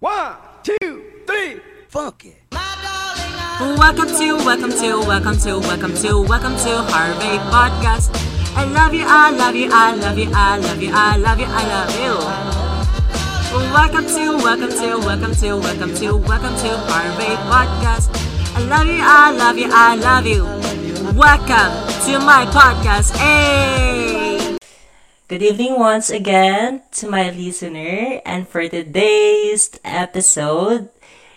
One, two, three, funk it. Welcome to, welcome to, welcome to, welcome to, welcome to Harvey Podcast. I love you, I love you, I love you, I love you, I love you, I love you. Welcome to, welcome to, welcome to, welcome to, welcome to Harvey Podcast. I love you, I love you, I love you. Welcome to my podcast. Hey! Good evening once again to my listener. And for today's episode,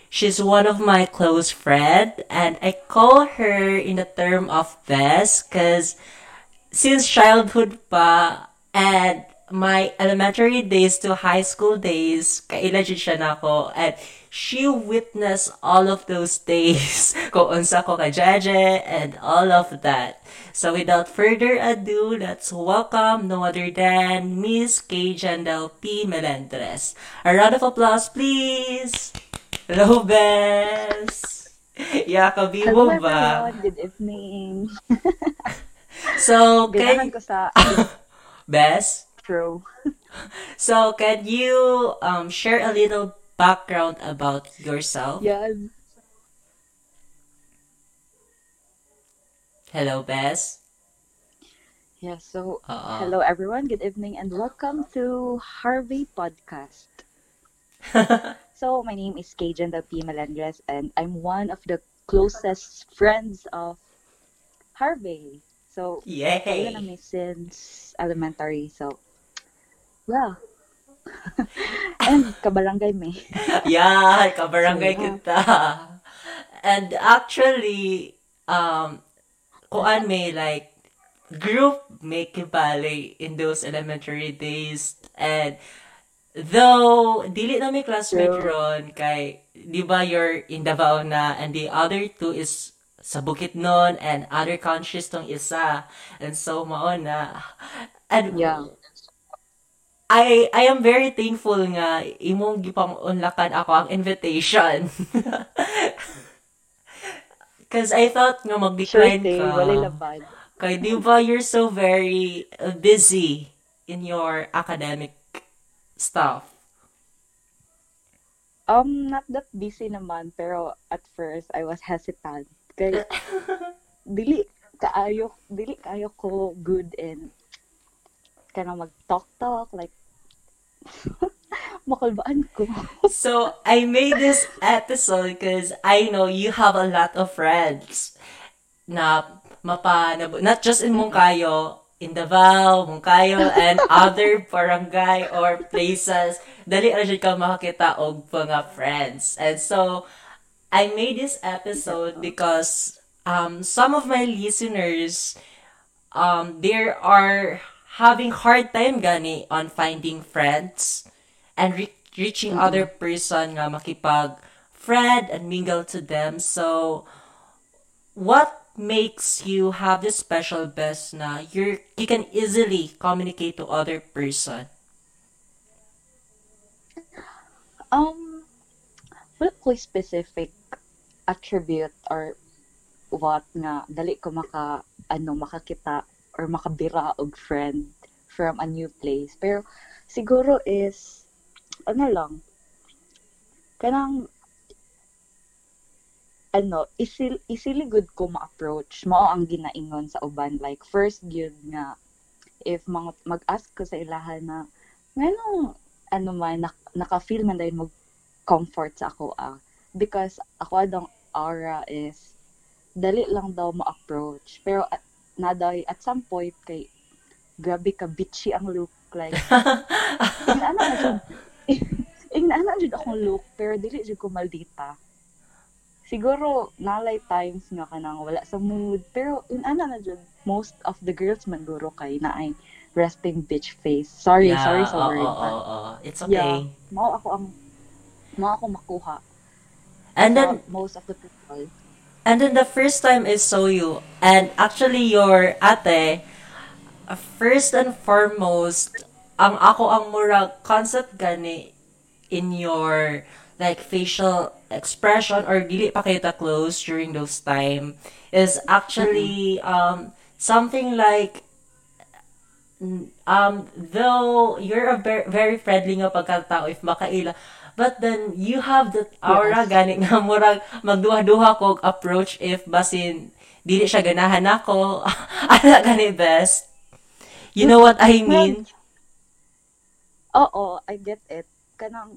she's one of my close friend and I call her in the term of best because since childhood pa and my elementary days to high school days, kailagid siya na ako and she witnessed all of those days kung unsa ko ka Jeje and all of that. So without further ado, let's welcome no other than Miss K. Jandel P. Melendres. A round of applause, please! Hello, Bess! Hello mo ba? everyone, good evening. So, can... ko sa Bess? intro. So, can you um, share a little background about yourself? Yan. Hello, Bess? Yeah, so Oo. hello everyone, good evening and welcome to Harvey Podcast. So my name is Kajan P. Melendres and I'm one of the closest friends of Harvey. So Yay! tayo na kami since elementary. So yeah. and kabarangay me. yeah, kabarangay So, kita. And actually, um, kuan may like group make ballet in those elementary days and though dili na may classmate True. ron kay di ba you're in Davao na and the other two is sa Bukidnon and other countries tong isa and so mao na and Yeah. I I am very thankful nga imong gipang unlakan ako ang invitation. Cause I thought nga Sure mag-decline thing, ka. Kay di ba you're so very uh, busy in your academic stuff. Um, not that busy naman, pero at first I was hesitant. Kaya dili kaayo dili kaayo ko good in kana mag talk talk like makalbaan ko. So I made this episode because I know you have a lot of friends na mapa not just in Moncayo, in Davao, Moncayo, and other barangay or places. Dali jud ka makakita og mga friends. And so I made this episode because um some of my listeners um they are having hard time gani on finding friends and re- reaching other person nga makipag friend and mingle to them. So, what makes you have this special best na you you can easily communicate to other person? Um, wala ko specific attribute or what nga dali ko maka ano makakita or makabira og friend from a new place. Pero siguro is ano lang kanang ano isil easily good ko ma-approach. Mao ang ginaingon sa uban. Like first gyud nga if mga mag-ask ko sa ilahan na nganong ano man nak- naka-feel man dahil mo comfort sa ako ah? Because ako adong aura is dali lang daw ma-approach. Pero at, na daw at some point kay grabe ka bitchy ang look like inaana na jud inaana jud akong look pero dili jud ko maldita siguro nalay times nga kanang wala sa mood pero inaana na jud most of the girls man guro kay naay resting bitch face. Sorry sorry sa word oo, but oo. It's okay. yeah mao ako ang mao ako makuha. And then most of the people And then the first time I saw you, and actually your ate, first and foremost, ang ako ang mura concept gani in your like facial expression or dili pa kita close during those time is actually um something like um though you're a very, very friendly nga pagkatao if makaila But then, you have that aura Yes. gani nga murag magduha-duha kog approach if basin dili siya ganahan ako. Ana gani best. You know what I mean? Oo, I get it. Kanang,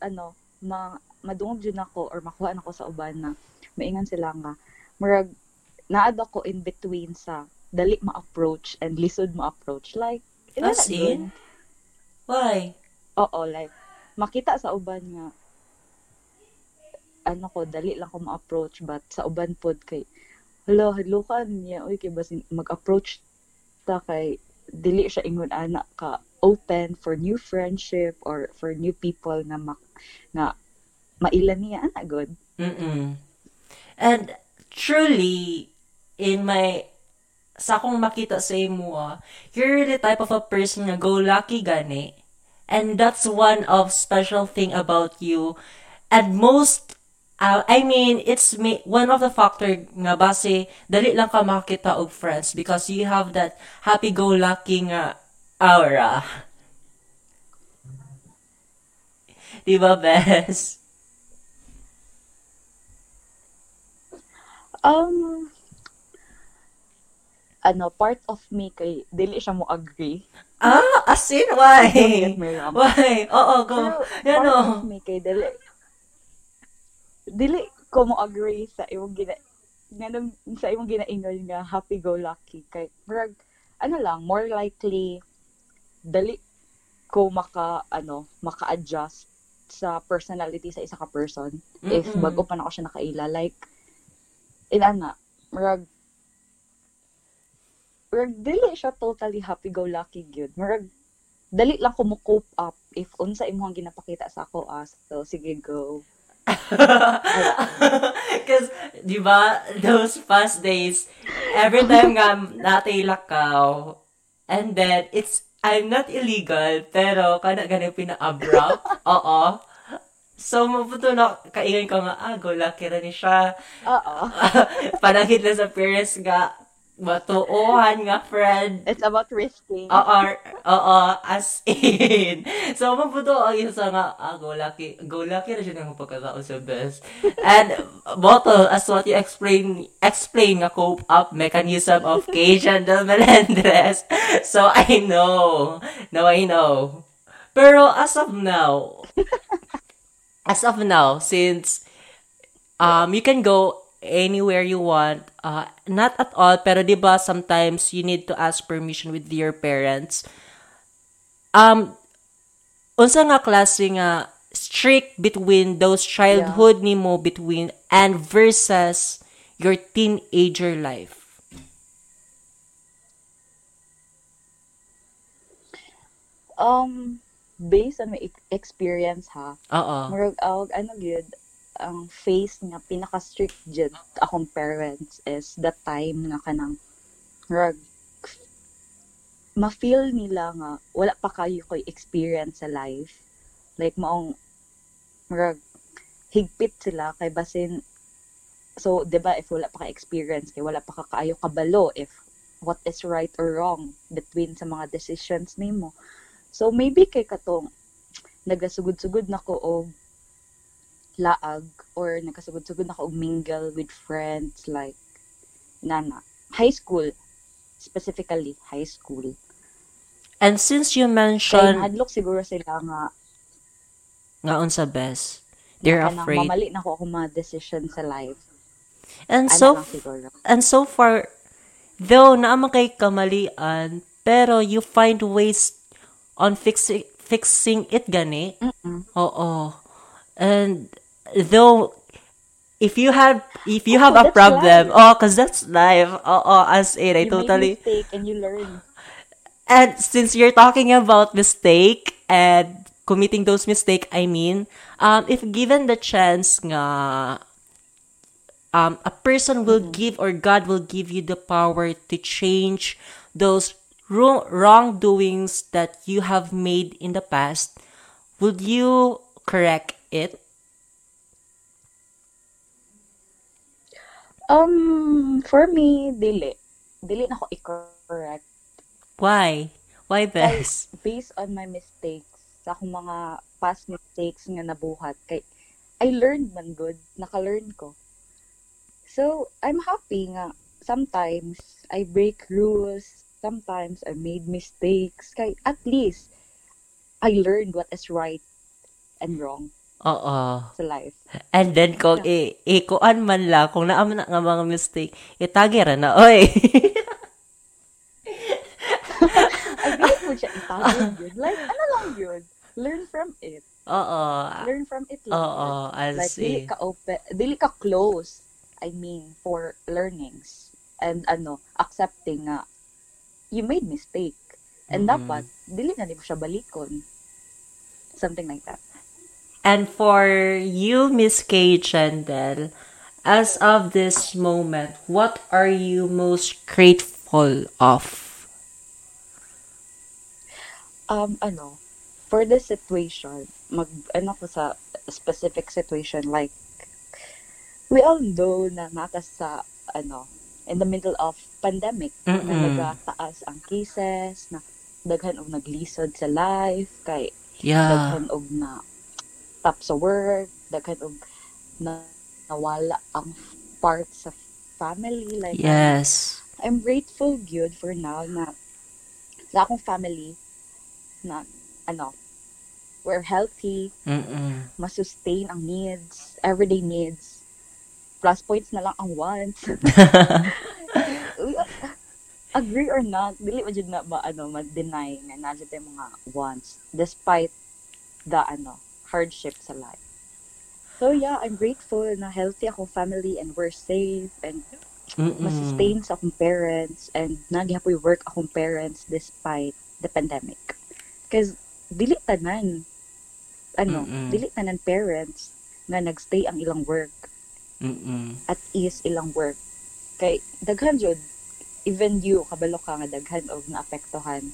ano, ma, madungog yun ako or makuha na ko sa uban na maingan sila nga. Murag, naad ako in between sa dali ma-approach and lisod ma-approach. Like, As in? Why? Oo, like, makita sa uban nga, ano ko, dali lang ko ma-approach, but sa uban pod kay, hala, halukan niya, uy, kay basin, mag-approach ta kay, dili siya ingon anak ka, open for new friendship or for new people nga mak, nga mailan niya, anak good. Mm-mm. And truly, in my sa akong makita sa imo, ah, you're the type of a person na go lucky gani. And that's one of special thing about you. And most uh, I mean, it's me, one of the factor nga base dali lang ka makita og friends because you have that happy-go-lucky nga aura. Di ba, Bes? Um, ano, part of me kay, dili siya mo agree. Ah, as in, why? Why? Oo, go. Ano? part of me kay dili dili ko mo agree sa imong gina nganong sa imong ginaingon nga happy go lucky kay murag ano lang more likely dali ko maka ano maka-adjust sa personality sa isa ka person if Mm-mm. bago pa na ako siya nakaila like inana murag murag dili siya totally happy go lucky gyud murag dali lang ko mo cope up if unsa imong ginapakita sa ako as so sige go Because, di ba, those past days, every time nga natay lakaw, and then, it's, I'm not illegal, pero kana ganun pina-abrupt. Oo. So, mabuto na, kaingay ko nga, ah, lucky rin ni siya. oo Panahit na sa parents nga, matuohan nga, friend. it's about risking Oo, oo, as in. So, mabuto ang isa nga, ah, go lucky, go lucky na siya ng pagkatao sa best. And, bottle, as what you explain, explain nga cope up mechanism of Cajun del Melendres. So, I know. Now I know. Pero, as of now, as of now, since, um, you can go anywhere you want, uh, not at all, pero di ba sometimes you need to ask permission with your parents. Um, unsa nga klase nga strict between those childhood nimo between and versus your teenager life. um based on my experience ha Oo. murag og ano gyud ang face nga pinaka strict jud akong parents is the time nga kanang murag ma-feel nila nga wala pa kayo koy experience sa life. Like maong murag higpit sila kay basin so 'di ba if wala pa ka experience kay wala pa ka kaayo kabalo if what is right or wrong between sa mga decisions nimo. So maybe kay katong nagasugod-sugod na ko og laag or nagkasugod-sugod na ko og mingle with friends like nana high school specifically high school And since you kay mentioned hadlok siguro sila nga nga unsa best, they're kanang afraid. mamali na ko ako mga decision sa life And ano so And so far, though naman kay kamalian, pero you find ways on fixing fixing it gani. Oo. And though if you have if you Oh, have problem, life. oh, cause that's life. Oo, as in, I you totally. mistake and you learn And since you're talking about mistake and committing those mistake, I mean, um, if given the chance nga, um, a person will give or God will give you the power to change those wrong wrongdoings that you have made in the past, would you correct it? Um for me dili dili na ko i-correct Why? Why best? based on my mistakes sa akong mga past mistakes nga nabuhat kay I learned man good, naka-learn ko. So, I'm happy nga sometimes I break rules, sometimes I made mistakes, kay at least I learned what is right and wrong Oo. sa life. And then, kung i- ikuan man la, kung naam na nga mga mistake, itagi ra na, oy. I dili mo siya itawag yun. Like, ano lang yun? Learn from it. Oo. Learn from it lang. Oo, as like, dili in. ka open, dili ka close, I mean, for learnings. And ano, accepting nga, you made mistake. And Mm-mm. dapat, dili na mo siya balikon. Something like that. And for you, Miss Kay Chandel, as of this moment, what are you most grateful of? Um, ano, for this situation, mag, ano ko sa specific situation, like, we all know na nata sa, ano, in the middle of pandemic, na Mm-mm. nagataas ang cases, na daghan og naglisod sa life, kay Yeah. daghan og na tap sa work, daghan og na nawala ang part sa family. Like, Yes. I'm grateful good for now na sa akong family na ano, we're healthy, Mm-mm. masustain ang needs, everyday needs. Plus points na lang ang wants. Agree or not, dili mo jud na ba ano ma-deny na yung mga wants despite the ano hardship sa life. So yeah, I'm grateful na healthy akong family and we're safe and Mm-mm. masustain sa akong parents and naghapoy work akong parents despite the pandemic. Because dili tanan ano, Mm-mm. dili tanan parents nga nagstay ang ilang work Mm-mm. at ease ilang work. Kay daghan jud even you kabalo ka nga daghan og naapektuhan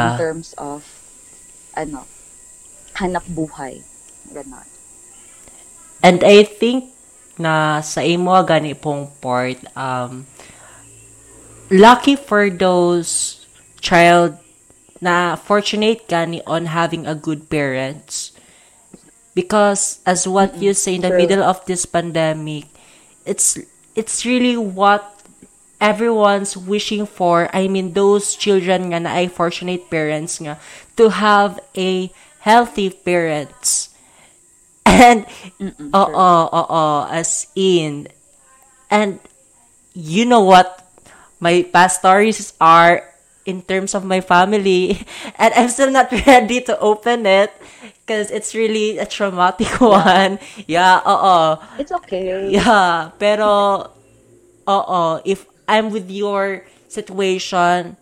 in Yeah. terms of ano hanap buhay ganon. And I think na sa imo gani pong part um lucky for those child na fortunate gani on having a good parents because as what you say in the True. middle of this pandemic it's it's really what everyone's wishing for i mean those children nga na ay fortunate parents nga to have a healthy parents and Mm-mm, Oo, oo, as in. And you know what my past stories are in terms of my family. And I'm still not ready to open it because it's really a traumatic one. Yeah, oo. It's okay. Yeah, pero oo, if I'm with your situation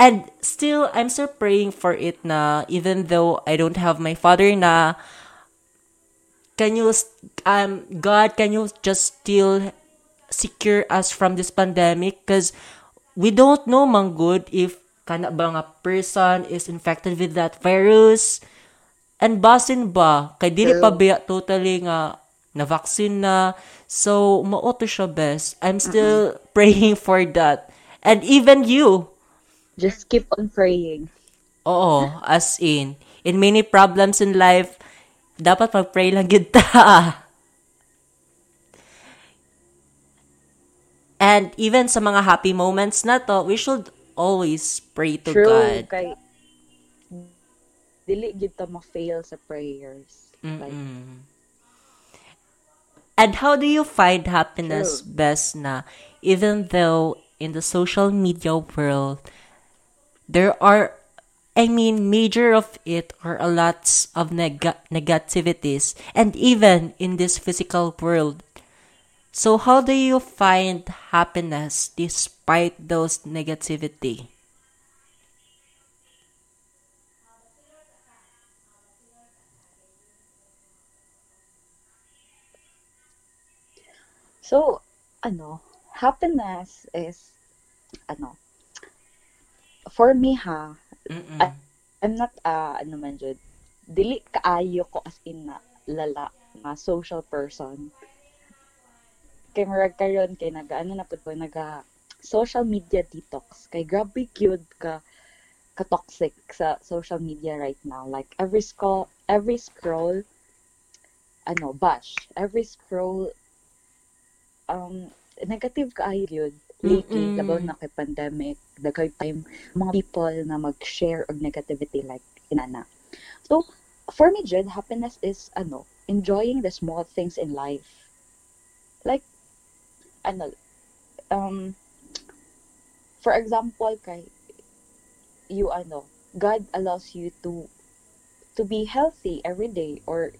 and still I'm still praying for it na even though I don't have my father na can you um God can you just still secure us from this pandemic? Because we don't know man good if kana ba nga person is infected with that virus. And basin ba? Kay dili pa biya totally nga na vaccine na. So mao to siya best I'm still praying for that. And even you Just keep on praying. Oo, as in. In many problems in life, dapat mag-pray lang gid ta. And even sa mga happy moments na to, we should always pray to True. God. Kay dili gid ta ma-fail sa prayers. Like. And how do you find happiness True. best na even though in the social media world there are I mean major of it are a lots of neg- negativities and even in this physical world. So how do you find happiness despite those negativity? So, ano, happiness is, ano, for me ha, Mm-mm. I- I'm not, uh, ano man dyan, dili kaayo ko as in na lala, nga social person. Kay marag karon kay naga, ano na po ko, naga social media detox. Kay grabe cute ka, ka-toxic sa social media right now. Like, every scroll, every scroll ano bash every scroll um negative kaayo gyud lately Mm-mm. labaw na kay pandemic daghay time mga people na mag-share og negativity like inana so for me Jed, happiness is ano enjoying the small things in life like ano um for example kay you ano God allows you to to be healthy every day or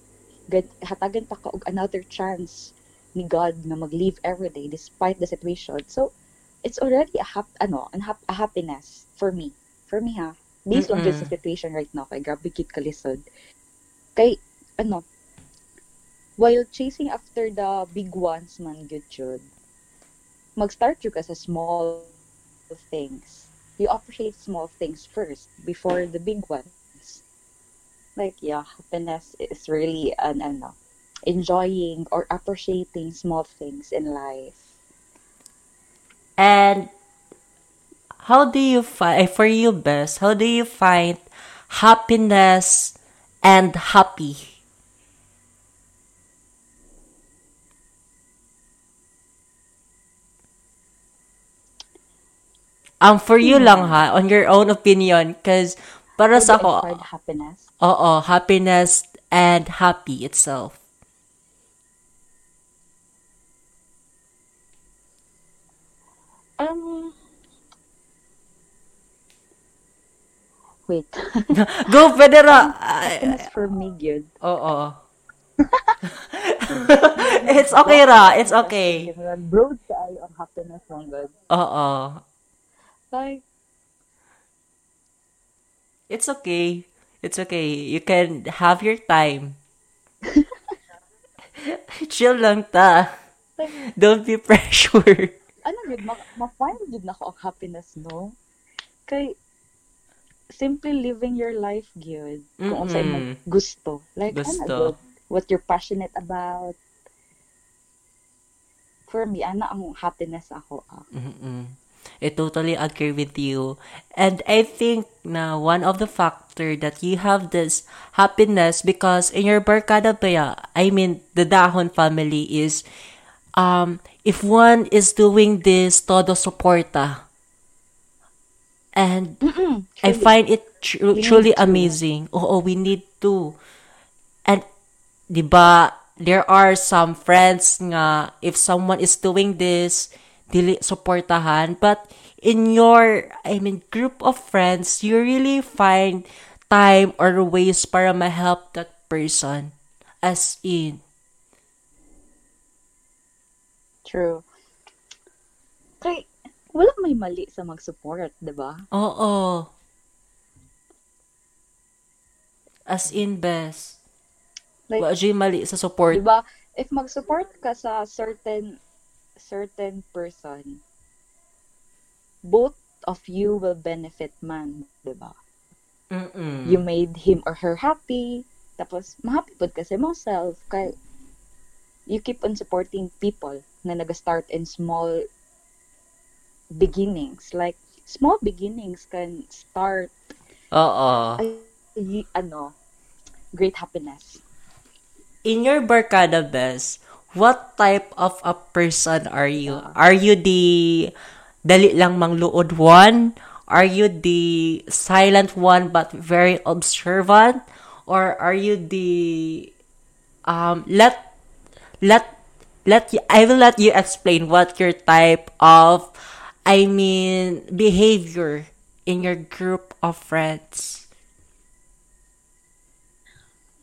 God, hatagan pa ka og another chance ni God na mag-live every day despite the situation. So, it's already a hap ano, an hap- a happiness for me. For me ha. Based on just the Mm-mm. situation right now, kay grabe kit kalisod. Kay ano, while chasing after the big ones man good jud, mag-start you ka sa small things. You appreciate small things first before the big ones. Like, yeah, happiness is really an ano, enjoying or appreciating small things in life. And how do you find, for you, best? how do you find happiness and happy? Um, for you lang ha, on your own opinion, because para How sa ako, happiness? oo, happiness and happy itself. Um, wait. Go, pwede ra. Happiness for me, good. Oo. it's okay ra, it's okay. Broad kayo ang happiness ng God. Oo. Like, It's okay. It's okay. You can have your time. Chill lang ta. Don't be pressure. Ano yun, ma- ma-find yun na ako ang happiness, no? Kay, simply living your life, good. Kung unsay mo Mm-mm. gusto. Like, ano, Gusto. good. What you're passionate about. For me, ana ang happiness ako. Ah. Mm-mm. I totally agree with you. And I think na one of the factor that you have this happiness because in your barkada ba ya, I mean, the Dahon family is, um, if one is doing this, todo soporta. And I find it need truly amazing. Oo, we need to. And, di ba, there are some friends nga, if someone is doing this, dili supportahan. But, in your, I mean, group of friends, you really find time or ways para ma-help that person. As in, True. Kay, wala may mali sa mag-support, di ba? oo. As in, best. Like, Wa jay mali sa support. Di ba? If mag-support ka sa certain certain person, both of you will benefit man, di ba? Mm-mm. You made him or her happy, tapos ma-happy pod ka sa imong self kay you keep on supporting people na nag-start in small beginnings. Like, small beginnings can start Oo. ay, y- ano, great happiness. In your barkada best, what type of a person are you? Are you the dali lang mangluod one? Are you the silent one but very observant? Or are you the um let let let you, I will let you explain what your type of I mean behavior in your group of friends.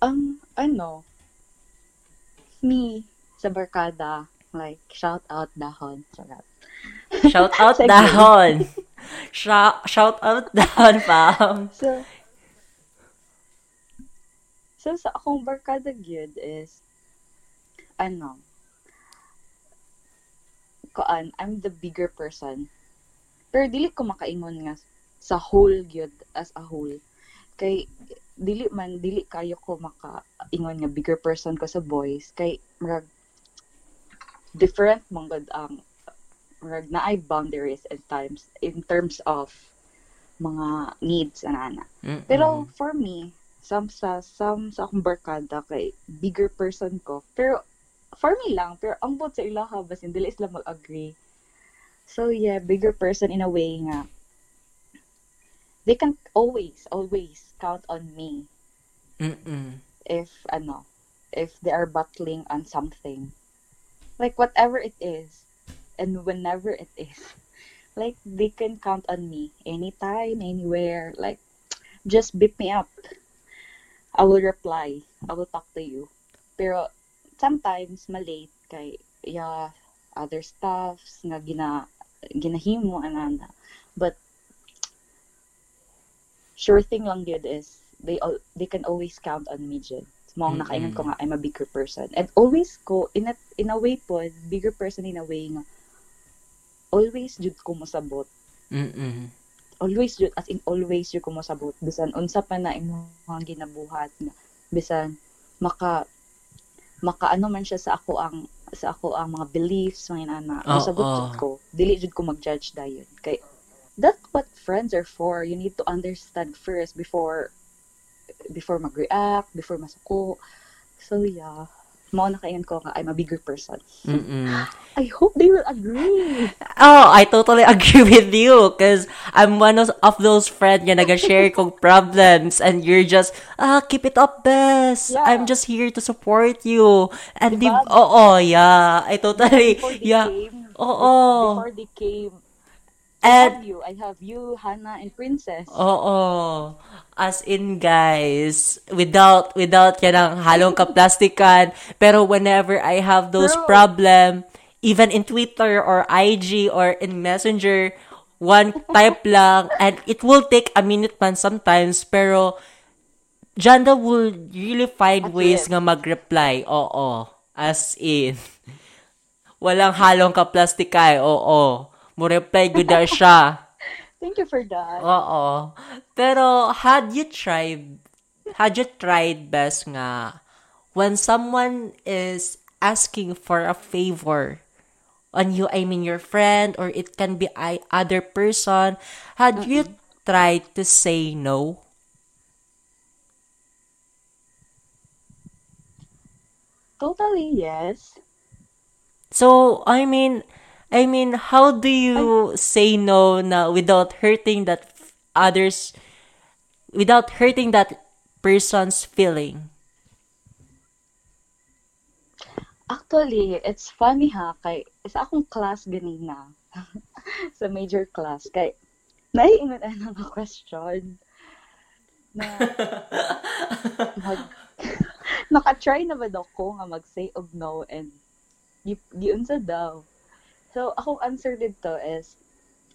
Um, ano, me, sa barkada, like, shout out dahon. Shout out dahon. Shout, shout out dahon, fam. So, so sa akong barkada gyud is, ano, koan, I'm the bigger person. Pero dili ko makaingon nga sa whole gyud as a whole. Kay dili man dili kayo ko makaingon nga bigger person ko sa boys kay murag different mong gud ang murag naay boundaries at times in terms of mga needs ana Mm-mm. pero for me, some sa some sa akong barkada kay bigger person ko. Pero for me lang, pero ang bot sa ilaha basin dili sila mag-agree. So yeah, bigger person in a way nga. They can always always count on me. Mm-mm. if ano if they are battling on something. Like whatever it is and whenever it is. Like they can count on me anytime anywhere. Like just beat me up. I will reply. I will talk to you. Pero sometimes malate kay yeah other stuffs nga gina ginahimo anana but sure thing lang yun is they al- they can always count on me jud mo ang nakaingan ko nga I'm a bigger person. And always ko in a, in a way po bigger person in a way nga always jud ko mosabot. Mm-mm. always jud as in always jud ko mosabot. Bisan unsa pa na imong ginabuhat nga bisan maka maka ano man siya sa ako ang sa ako ang mga beliefs mga ana Oo. mosabot jud ko dili jud ko mag-judge dayon. Kay that's what friends are for. You need to understand first before before mag-react before masuko. So yeah mao na kaingan ko nga I'm a bigger person Mm-mm. I hope they will agree Oh, I totally agree with you because I'm one of, of those friends na nag-share kong problems and you're just, ah, keep it up, best. Yeah. I'm just here to support you. And di, Diba? oo, yeah. I totally, yeah. came Oo. before they came I have you I have you Hannah and Princess oo. As in, guys, without, without yan ang halong kaplastikan, pero whenever I have those True. problem, even in Twitter or IG or in Messenger, one type lang, and it will take a minute man sometimes, pero Janda will really find At ways least. nga mag-reply. Oo. As in. Walang halong kaplastikay. Oo. Mo reply good siya. thank you for that Oo. Pero, had you tried, had you tried best nga, when someone is asking for a favor on you, I mean your friend, or it can be I, other person, had you tried to say no? totally yes So, I mean, I mean, how do you say no na without hurting that others, without hurting that person's feeling? Actually, it's funny ha, kay sa akong class ganina, sa major class, kay naiingon na nga question na mag, naka-try na ba daw ko nga mag-say og no and di, di unsa daw. So, akong answer dito is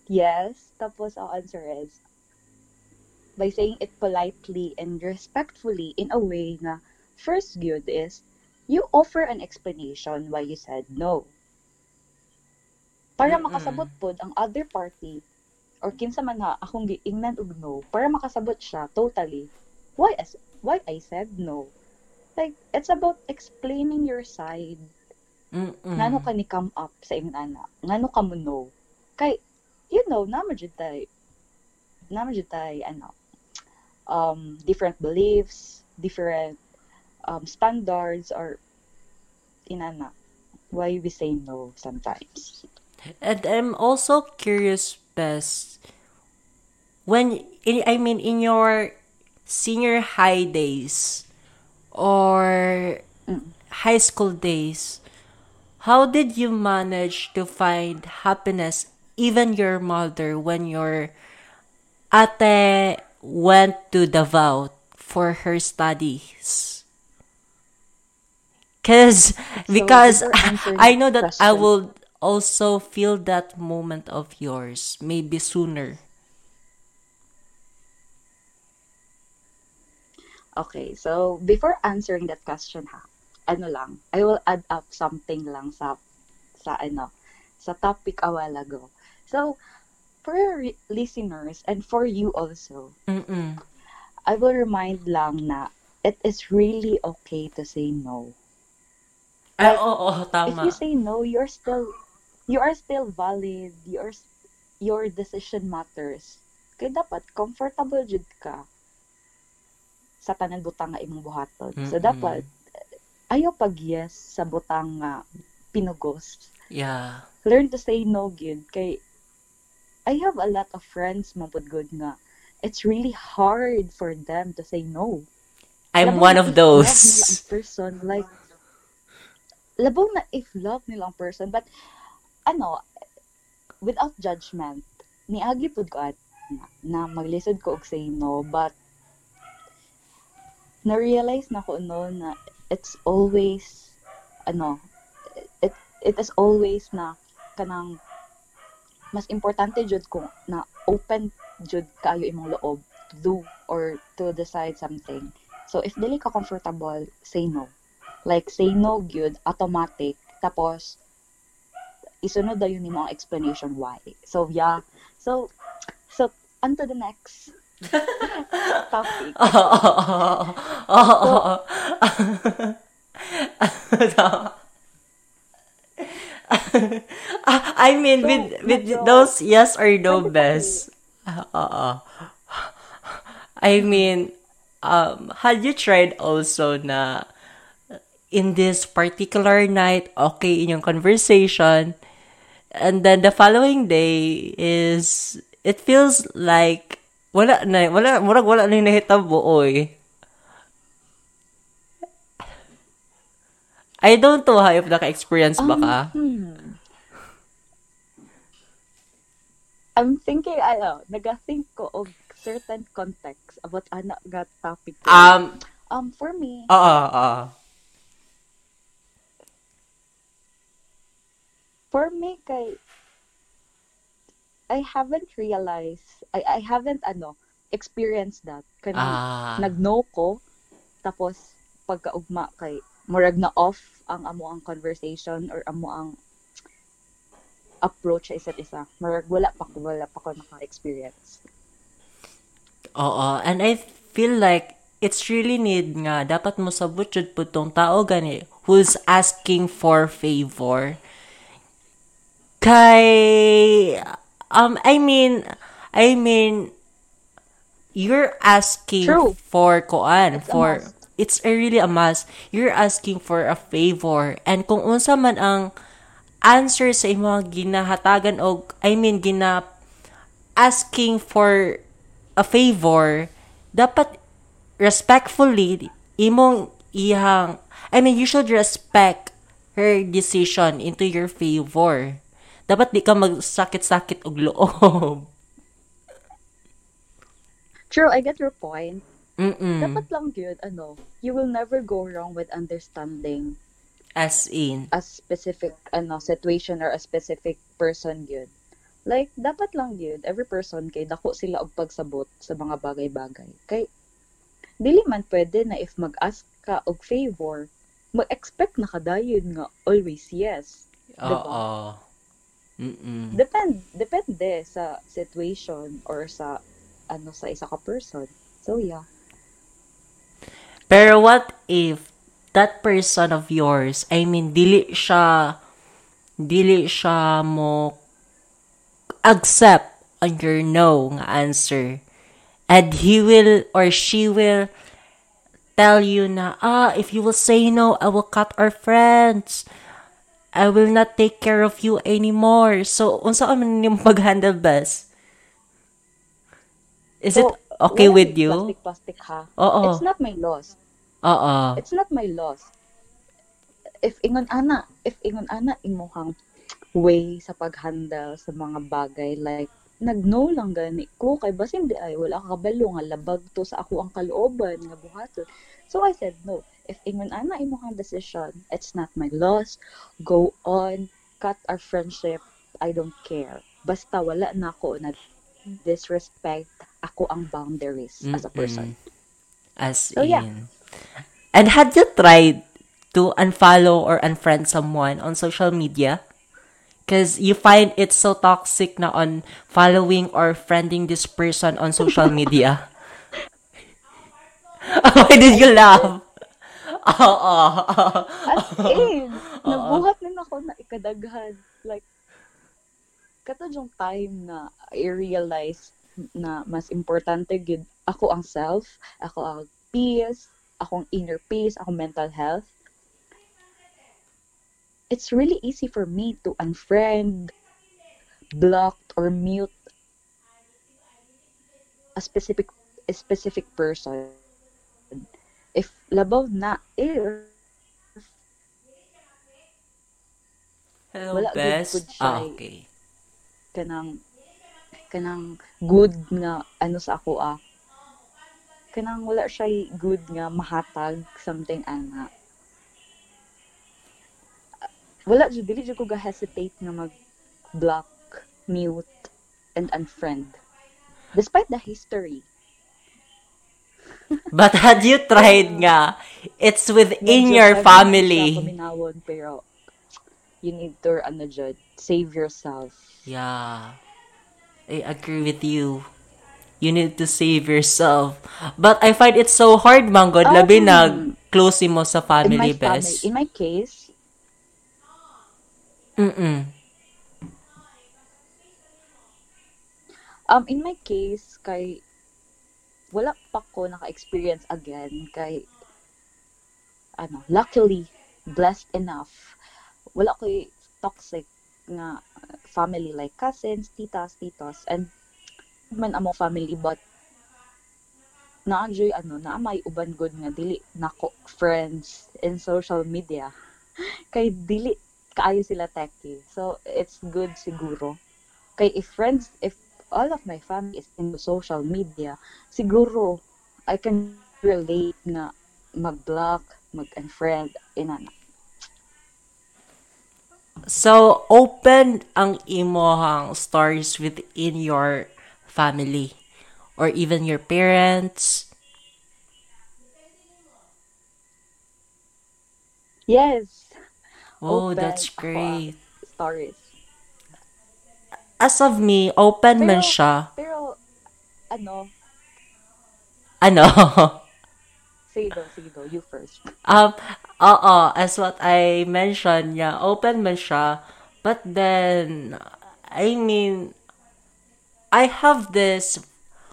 yes, tapos ang answer is by saying it politely and respectfully in a way na first good is you offer an explanation why you said no. Para Mm-mm. makasabot pod ang other party or kinsa man ha akong giingnan og no para makasabot siya totally why as why I said no. Like it's about explaining your side. Mm-mm. Ngano ka ni come up sa imong ana? Ngano ka mo no? Kay you know, naman jud tay naman jud tay ano um different beliefs, different um standards or inana why we say no sometimes. And I'm also curious, Bess, when, in, I mean, in your senior high days or high school days, how did you manage to find happiness, even your mother, when your ate went to Davao for her studies? Cause, because before I know that I will also feel that moment of yours, maybe sooner. Okay, so before answering that question ha, ano lang, I will add up something lang sa sa ano, sa topic a while ago. So, for your re- listeners and for you also, Mm-mm. I will remind lang na it is really okay to say no. Ay, oo, If tama. you say no, you're still you are still valid. Your your decision matters. Kaya dapat comfortable jud ka. sa tanan butang nga imong buhaton. So Mm-mm. dapat ayaw pag yes sa butang nga pinugos. Yeah. Learn to say no gyud kay I have a lot of friends mapud good nga it's really hard for them to say no. I'm Labaw one of those. person like labaw na if love nila ang person but ano without judgment niagi pud ko at na, na maglisod ko og say no but na-realize na ko no na it's always ano it it is always na kanang mas importante jud kung na open jud kaayo imong loob to do or to decide something. So if dili ka comfortable say no. Like say no gyud automatic. Tapos isunod daw yun nimo ang explanation why. So yeah. So so on to the next topic Oo. Oo. Ah, I mean, So, with with medyo- those yes or no best. Oo. I mean, um, had you tried also na in this particular night, okay in yung conversation, and then the following day is, it feels like, wala na, wala, murag wala na yung nahitabo, oy. I don't know ha, if naka-experience ba ka. Hmm. I'm thinking, ano, nag-think ko of certain context about ana nga topic. ko. Um, um, for me, oo, oo. for me, kay, I haven't realized, I, I haven't, ano, experienced that. Kanang, Ah. nag-know ko, tapos, pagkaugma kay, murag na off ang amo ang conversation or amo ang approach sa isa't isa. Murag wala pa ko, wala pa ko naka-experience. Oo, and I feel like it's really need nga dapat mo sabot jud po tong tao gani who's asking for favor. Kay um I mean I mean you're asking True. for koan It's a for must. it's a really a must. You're asking for a favor and kung unsa man ang answer sa imong ginahatagan og I mean gina asking for a favor, dapat respectfully imong ihang I mean you should respect her decision into your favor. Dapat di ka magsakit-sakit og loob. True, I get your point. Mm-mm. Dapat lang yun, ano, you will never go wrong with understanding As in. a specific, ano, situation or a specific person yun. Like, dapat lang yun, every person, kay dako sila og pagsabot sa mga bagay-bagay. Kay, dili man pwede na if mag-ask ka og favor, mag-expect na kadayon nga always yes. Oo. Mm-mm. Depend, depende sa situation or sa, ano, sa isa ka person. So, yeah. Pero what if that person of yours, I mean, dili siya, dili siya mo accept on your no nga answer. And he will or she will tell you na, ah, if you will say no, I will cut our friends. I will not take care of you anymore. So, unsa ka man yung pag-handle best? Is it So, okay wala with may you? Plastic-plastic ha. Oo. It's not my loss. Oo. It's not my loss. If ingon ana, if ingon ana imuhang way sa paghandle sa mga bagay like nag-no lang gani ko kay basin di ay wala ka kabalo nga labag to sa ako ang kalooban nga buhaton. So I said no. If ingon ana imuhang decision, it's not my loss. Go on, cut our friendship. I don't care. Basta wala na ako na disrespect ako ang boundaries as a person. As So, yeah. in. And had you tried to unfollow or unfriend someone on social media? Because you find it so toxic na on following or friending this person on social media. Why did you laugh? Oo. As in, nabuhat din ako na ikadaghan. Like, kato yung time na I realize na mas importante gid ako ang self, ako ang peace, akong inner peace, akong mental health, it's really easy for me to unfriend, block, or mute a specific a specific person. If labaw na, if Hello, Wala, good best. food siya Ah, eh. okay. kanang kanang good nga ano sa ako ah kanang wala siya good nga mahatag something ana wala jud dili jud ko ga hesitate nga mag block mute and unfriend despite the history But had you tried nga, it's within Medyo your family. siya paminawon, pero you need to ano jud save yourself Yeah. I agree with you. You need to save yourself. But I find it so hard, Manggod, Um, labi na close mo sa in family family best. in my case Mm-mm. Um, in my case, kay wala pa ko naka-experience again kay ano, luckily blessed enough wala ko toxic nga family like cousins, titas, titos and man amo family but na-enjoy ano, na may uban good nga dili nako friends in social media kay dili kaayo sila techie. So it's good siguro. Kay if friends if all of my family is in social media, siguro I can relate na mag-block, mag-unfriend, inana. So, open ang imohang stories within your family or even your parents. Yes, Oh, Open that's great. stories. As of me, open man Pero- siya. Pero, ano, Ano? say do, you first. um, oo, as what I mentioned, yeah, open man siya. But then, I mean, I have this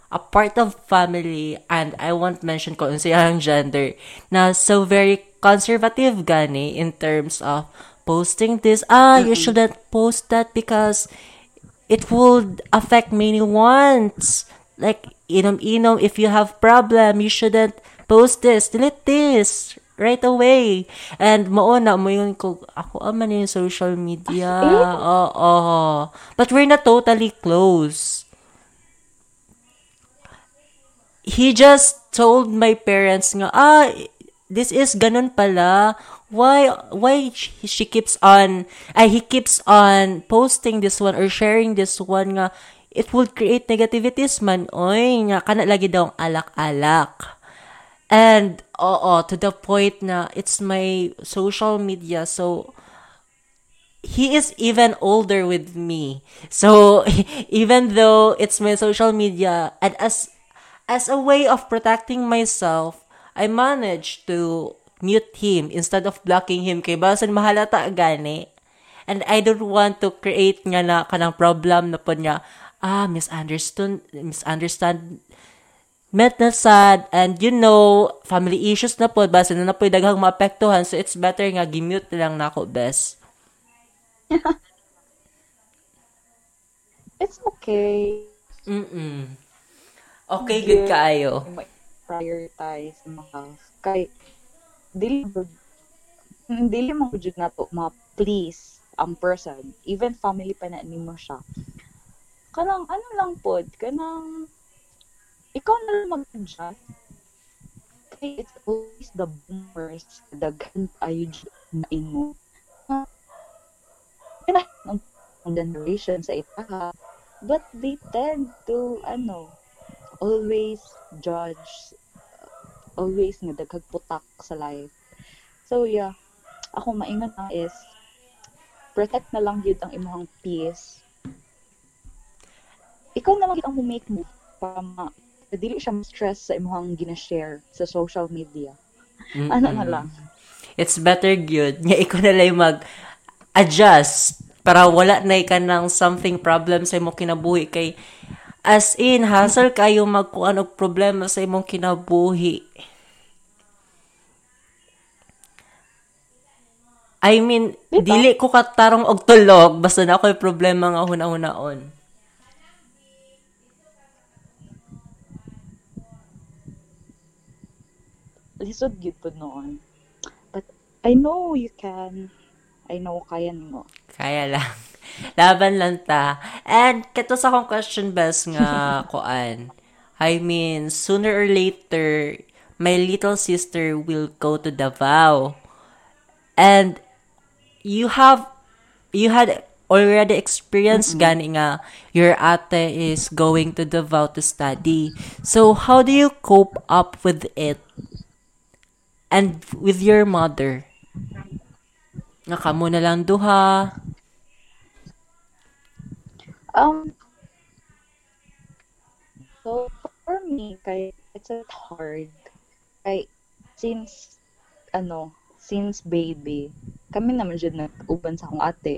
a part of family and I won't mention ko unsa yung gender na so very conservative gani in terms of posting this ah you shouldn't post that because it would affect many ones like inom-inom if you have problem you shouldn't post this. Delete this right away. And mauna mo yung ko ako aman yung social media. Oo. But we're not totally close. He just told my parents nga, ah, this is ganun pala. Why, why she, keeps on, ay, he keeps on posting this one or sharing this one nga, it will create negativities man, oy, nga, kana lagi daw alak-alak. And, oo, to the point na, it's my social media, so, he is even older with me. So even though it's my social media and as as a way of protecting myself, I managed to mute him instead of blocking him kay basan mahalata gani. And I don't want to create nga na kanang problem na po niya, ah, misunderstood, misunderstand, met na sad, and you know, family issues na po, basta na na po daghang maapektuhan, so it's better nga gimute lang na ako, best. It's okay. Mm-mm. Okay, good kaayo. Prioritize mga kay dili mo- dili mo jud na to ma please ang person. Even family pa na nimo siya. Kanang ano lang pod kanang ikaw na lang mag-adjust kay it's always the boomers daghan ayo jud na imo. Kaya ang generation sa ita but they tend to ano always judge always nga daghag putak sa life. So yeah. Ako maingon na is protect na lang yun ang imong peace. Ikaw na lang yun ang make move para ma dili siya ma-stress sa imong gina-share sa social media. Ano na lang? It's better good. Nga ikaw na lang mag-adjust para wala na ka ng something problem sa imong kinabuhi. Kay as in hassle kayo magkuan og problema sa imong kinabuhi. I mean, Diba? dili ko katarong og tulog basta na ako'y problema nga huna-hunaon. Lisod gyud po noon. But I know you can. I know kaya nimo. Kaya lang. Laban lang ta. And kato sa akong question best nga kuan. I mean, sooner or later, my little sister will go to Davao. And you have you had already experienced gani nga your ate is going to Davao to study. So how do you cope up with it? And with your mother? Nga kamo na lang duha. Um, so, for me, kay, it's a hard. Kay, since, ano, since baby, kami naman dyan nag-uban sa akong ate.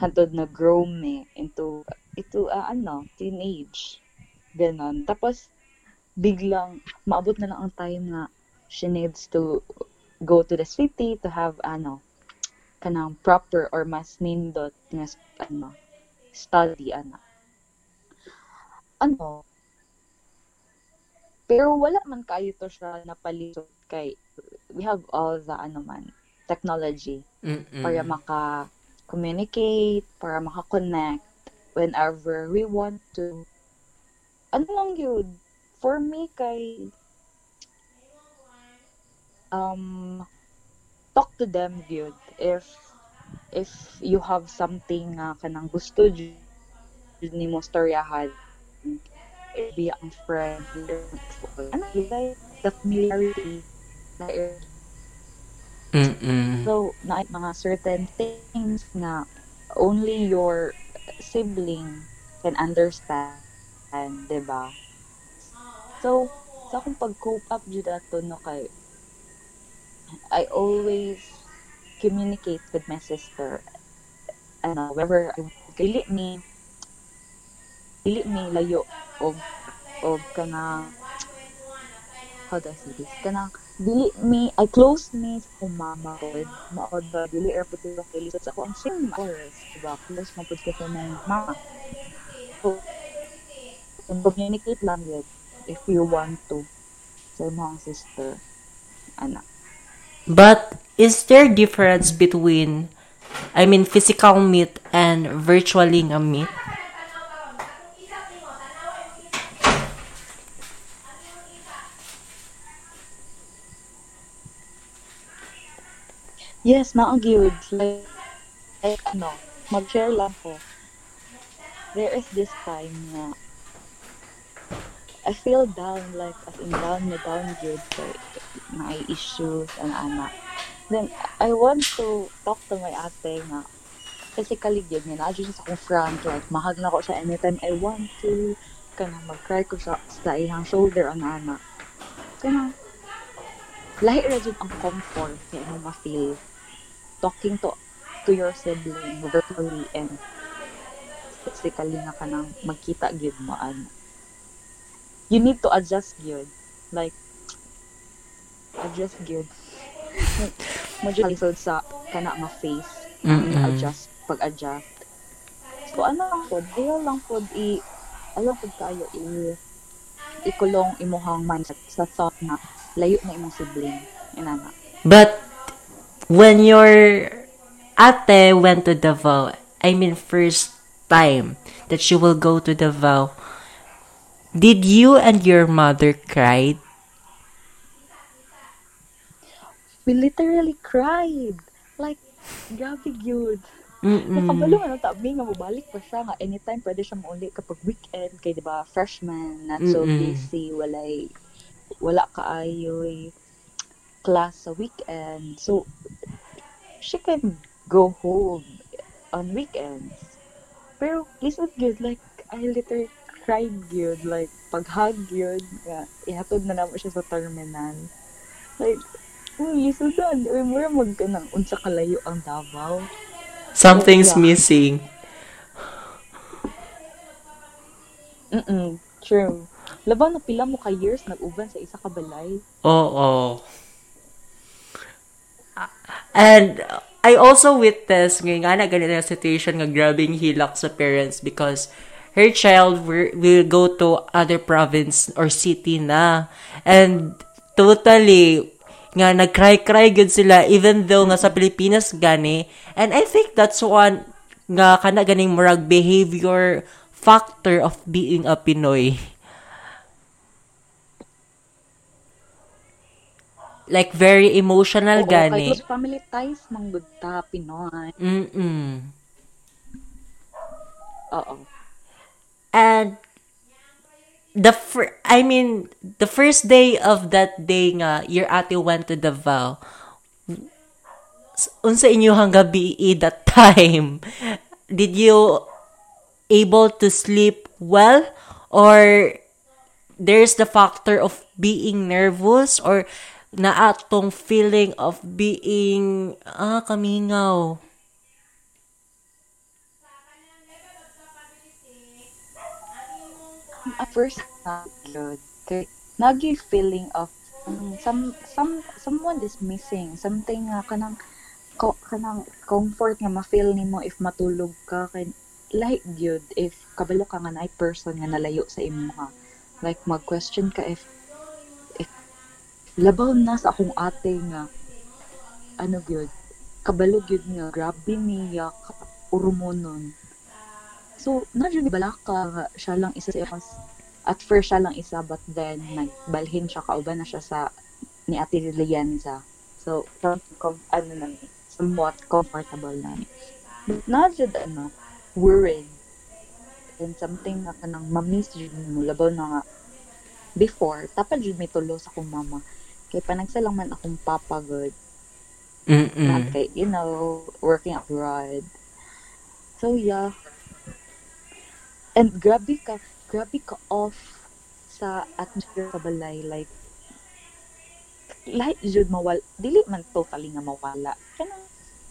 Hantod na grow me into, into, ah, ano, teenage. Ganon. Tapos, biglang, maabot na lang ang time na she needs to go to the city to have, ano, kanang proper or mas nindot nga, ano, study, ana. Ano, pero wala man kayo to siya napalisod kay we have all the ano man technology Mm-mm. para maka-communicate, para maka-connect whenever we want to. Ano lang yun? For me, kay um, talk to them good. If if you have something nga kanang gusto ni mo storyahan it be ang friend ano yun, the familiarity na Mm-mm. So, na mga certain things na only your sibling can understand, 'di ba? So, sa akong pag-cope up jud ato no kay I always communicate with my sister. Ano, uh, wherever I dili me dili me layo og og kana how do I say this? Kanang dili me I close me sa mama ko. Maod ba dili er pati ba kay lisod ako? Ang same oras diba? Close mo pud kasi ng mama. So communicate lang yun if you want to sa imong sister ana. But is there difference between, I mean, physical meet and virtually nga meet? Yes naa gyud like, like ano mag-share lang ko there is this time na I feel down like as in down na down kay na ay issues ana ana then I want to talk to my ate nga physically gyud nga naa siya sa akong front like mahag na ko siya anytime. I want to kana mag-cry ko sa sa ihang shoulder ana ana kana lahi ra ang comfort kay ano ma-feel talking to to your sibling virtually and physically nga kanang magkita gyud mo ano. You need to adjust gyud like adjust gyud mo jud sa kana nga face. Mm-mm. adjust pag-adjust. So ano lang pod ayaw lang pod i ayaw pod kayo i ikulong imuhang mindset sa thought na layo na imong sibling ina na. But when your ate went to Davao, I mean first time that she will go to Davao, did you and your mother cry? we literally cried like grabe gyud Mm-mm. Nakabalo nga tabi nga mabalik pa siya nga anytime pwede siya mauli kapag weekend kay 'di ba freshman not so Mm-mm. busy walay wala kaayoy class sa weekend so she can go home on weekends pero listen good like I literally cried good like paghag yun nga ihatod na namo siya sa terminal like Uy, sudan. Uy, mura mag ka ng unsa kalayo ang Davao. Something's Yeah. missing. Mm true. Laban na pila mo ka years nag-uban sa isa ka balay. Oo. And I also witnessed nga nga na ganito na situation nga grabing hilak sa parents because her child will go to other province or city na. And totally nga nagcry-cry good sila even though nga sa Pilipinas gani. And I think that's one nga kana ganing murag behavior factor of being a Pinoy. Like very emotional Oo, gani. close family ties manggod ta Pinoy. Mm-mm. Oo. And the fir- I mean, the first day of that day nga, your ate went to Davao. Unsa inyo gabi i that time? Did you able to sleep well or there's the factor of being nervous or naatong feeling of being ah kamingaw. At first, nagi feeling of um, some some someone is missing. Something nga kanang ko, kanang comfort nga ma-feel nimo if matulog ka. Kay like good if kabalo ka nga na person nga nalayo sa imo nga. Like mag-question ka if labaw na sa akong ate nga ano good kabalo gyud nga grabe niya urumonon So, na-jud balaka nga siya lang isa sa at first siya lang isa but then nagbalhin siya kauban na siya sa ni Ate Lianza. So, com, ano na somewhat comfortable na. But na-jud ano, worried. And something na kanang mamiss jud mo labaw na nga before, tapad jud may tulo sa akong mama. Kay panagsalang man akong papa good. Mm-mm. Not kay, you know, working abroad. So, yeah. And grabe ka, grabe ka off sa atmosphere sa balay. Like, lahat jud mawala. Dili man totally nga mawala. Kanang,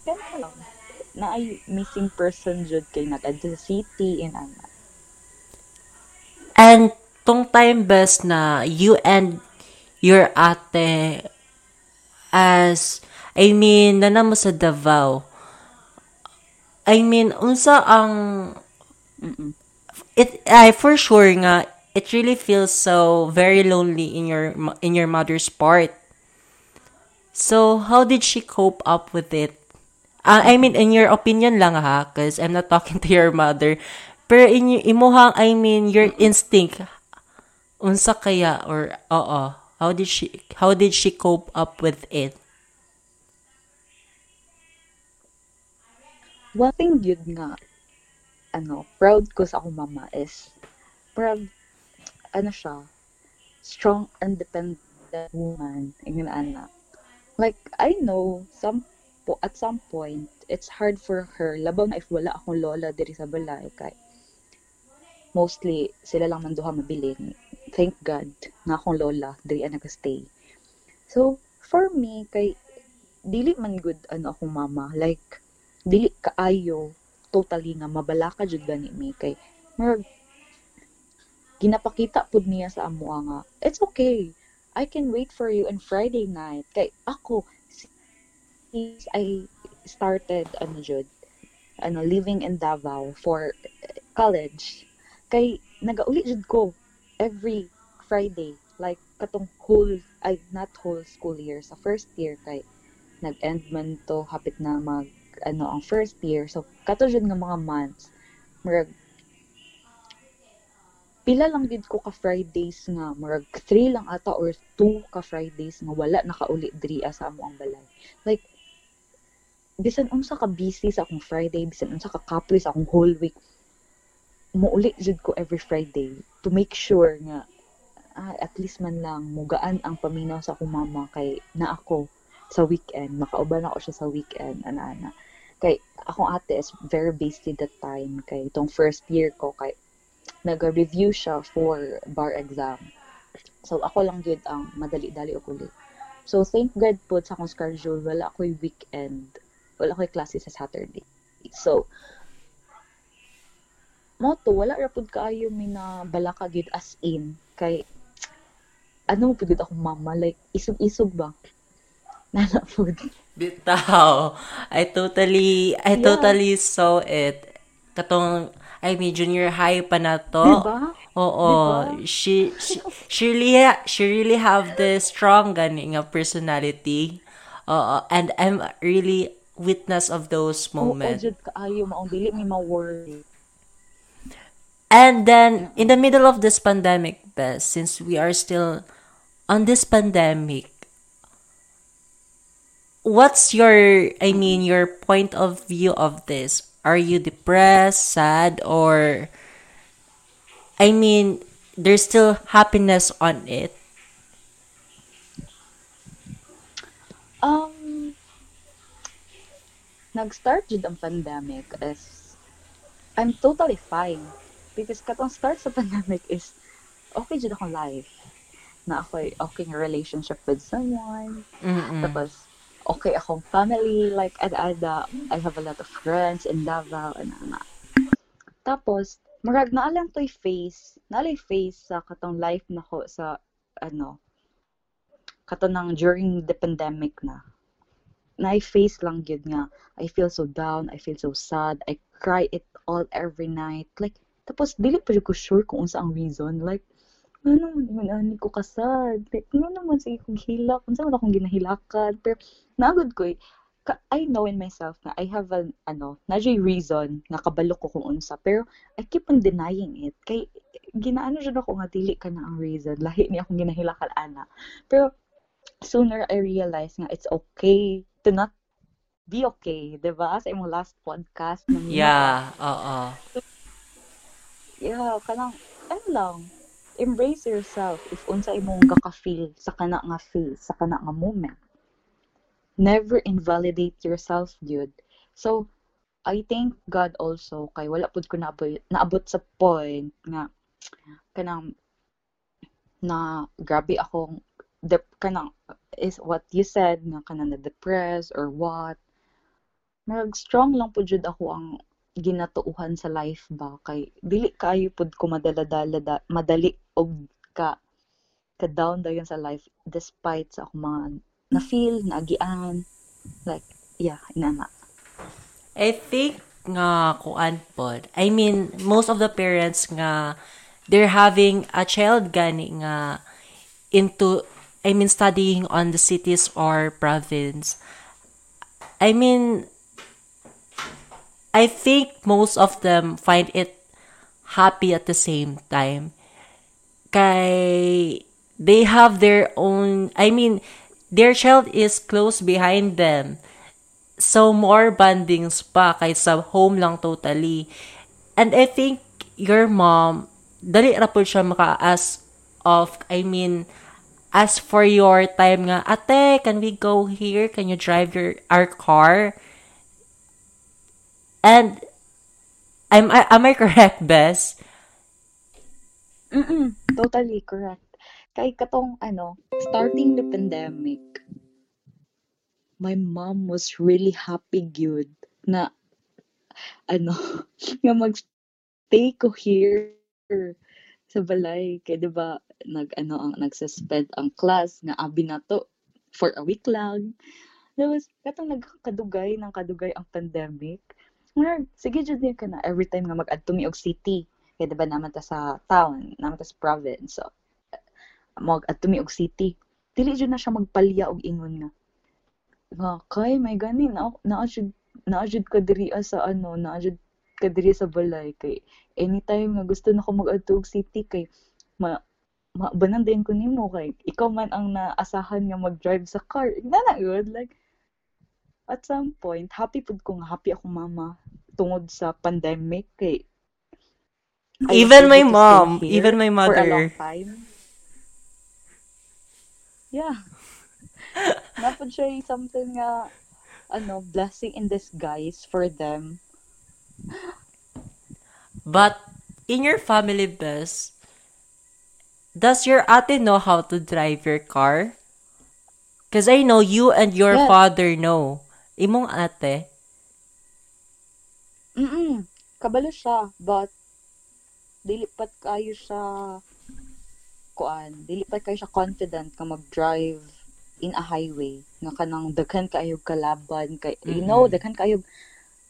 kanang lang. Na ay missing person jud kay nag city and ano. And tong time best na you and your ate as I mean na mo sa Davao. I mean unsa ang it I for sure nga it really feels so very lonely in your in your mother's part. So how did she cope up with it? Uh, I mean in your opinion lang ha cuz I'm not talking to your mother. Pero in imuhang I mean your instinct unsa kaya or oo how did she how did she cope up with it? One thing yun nga, ano, proud ko sa akong mama is, proud, ano siya, strong, independent woman, ingin ana. Like, I know, some, po, at some point, it's hard for her, labaw na if wala akong lola diri sa balay, kay, mostly, sila lang man duha mabilin. Thank God, nga akong lola, diri ang nag-stay. So, for me, kay, dili man good, ano, akong mama, like, dili kaayo totally nga mabala ka jud gani mi. Kay murag ginapakita pud niya sa amo nga it's okay. I can wait for you on Friday night. Kay ako since I started ano jud ano living in Davao for eh, college kay nagauli jud ko every Friday like katong whole ay not whole school year sa first year kay nag-end man to hapit na mag ano ang first year. So kato jud nga mga months murag pila lang gid ko ka Fridays nga murag 3 lang ata or 2 ka Fridays nga wala nakauli diri sa amo ang balay. Like bisan unsa ka busy sa akong Friday bisan unsa ka kapoy sa akong whole week muuli jud ko every Friday to make sure nga ah, at least man lang mugaan ang paminaw sa akong mama kay na ako sa weekend makauban ako siya sa weekend ana ana. Kay akong ate is very busy that time kay itong first year ko kay nag-review siya for bar exam. So ako lang gid ang madali-dali og uli so thank God po sa akong schedule wala ako'y weekend wala ako'y klase sa Saturday. So mo to wala ra pud kaayo mi na balaka gid as in kay ano pud akong mama like isog-isog ba nana food. Bitaw. I totally, I Yeah. totally saw it. Katong, I mean, junior high pa na to. Diba? Oo. She, she, she really, ha- she really have this strong gani nga personality. Oo. And I'm really witness of those Oo, moments. jud kaayo maong dili mi ma-worry. And then, in the middle of this pandemic, Bess, since we are still on this pandemic, what's your, I mean, your point of view of this? Are you depressed, sad, or, I mean, there's still happiness on it? Um, nag-start jud ang pandemic is I'm totally fine. Because katong start sa pandemic is okay jud akong life. Na ako okay nga relationship with someone. Mm-mm. Tapos okay akong family like ada-ada. I have a lot of friends in Davao and ana. Tapos marag naa lang toy face, naalay face sa katong life nako sa ano katanang during the pandemic na na-face lang yun nga. I feel so down, I feel so sad, I cry it all every night. Like, tapos, dili pa ko sure kung unsa ang reason. Like, ano man ani ko kasad? Like, ano naman sige kong hilak? Unsa man akong ginahilakan? Pero, nagod ko eh. I know in myself na I have an, ano, na reason na kabalo ko kung unsa. Pero, I keep on denying it. Kay, ginaano dyan ako nga, dili ka na ang reason. Lahi ni akong ginahilakan, ana. Pero, sooner I realize nga it's okay to not be okay, 'di ba? Sa imong last podcast Yeah, oo. Yeah, kanang ano lang, embrace yourself if unsa imong kaka-feel sa kana nga phase, sa kana nga moment. Never invalidate yourself, dude. So, I thank God also kay wala pud ko naabot, naabot sa point nga kanang na grabe akong dep kanang is what you said nga kanang na depressed or what nag strong lang pud jud ako ang ginatuuhan sa life ba kay dili kaayo pud ko madaladala da, madali og ka ka down dayon sa life despite sa akong mga na feel naagian like yeah inana I think nga kuan pod. I mean, most of the parents nga they're having a child gani nga into I mean studying on the cities or province. I mean I think most of them find it happy at the same time. Kay they have their own I mean their child is close behind them. So, more bondings pa kaysa home lang totally. And I think your mom, dali ra po siya maka-ask of, I mean, ask for your time nga, ate, can we go here? Can you drive your our car? And, am I, am I correct, Bess? Mm-mm, totally correct. Kay katong ano, starting the pandemic, my mom was really happy good na ano, nga mag-stay ko here sa balay. Kaya di ba, nag, ano, ang, nag-suspend ang class nga abi na to for a week lang. Tapos, katong nagkadugay ng kadugay ang pandemic. Nga, sige, din ka na. Every time nga mag-add to og city. Kaya diba naman ta sa town, naman ta sa province. So, mag add to og city. Dili dyan na siya magpalya og ingon nga. Nga, kay, may gani, na, naajud, naajud ka diri ah, sa ano, naajud ka diri sa balay. Kay, anytime nga gusto na ko mag-add to og city, kay, ma, mabanan din ko nimo kay ikaw man ang naasahan nga mag-drive sa car. Na na good like at some point happy pud ko nga happy ako mama tungod sa pandemic kay I Even my able to stay mom, even my for a long mother. time. Yeah. Napod siya yung something nga ano, blessing in disguise for them. But, in your family, Bess, does your ate know how to drive your car? Because I know you and your Yes. father know. Imong ate. Mm Kabalo siya, but dili pat kayo siya kuan, dili pat kayo siya confident ka mag-drive in a highway. Nga kanang daghan kayog kalaban kay you know daghan kayog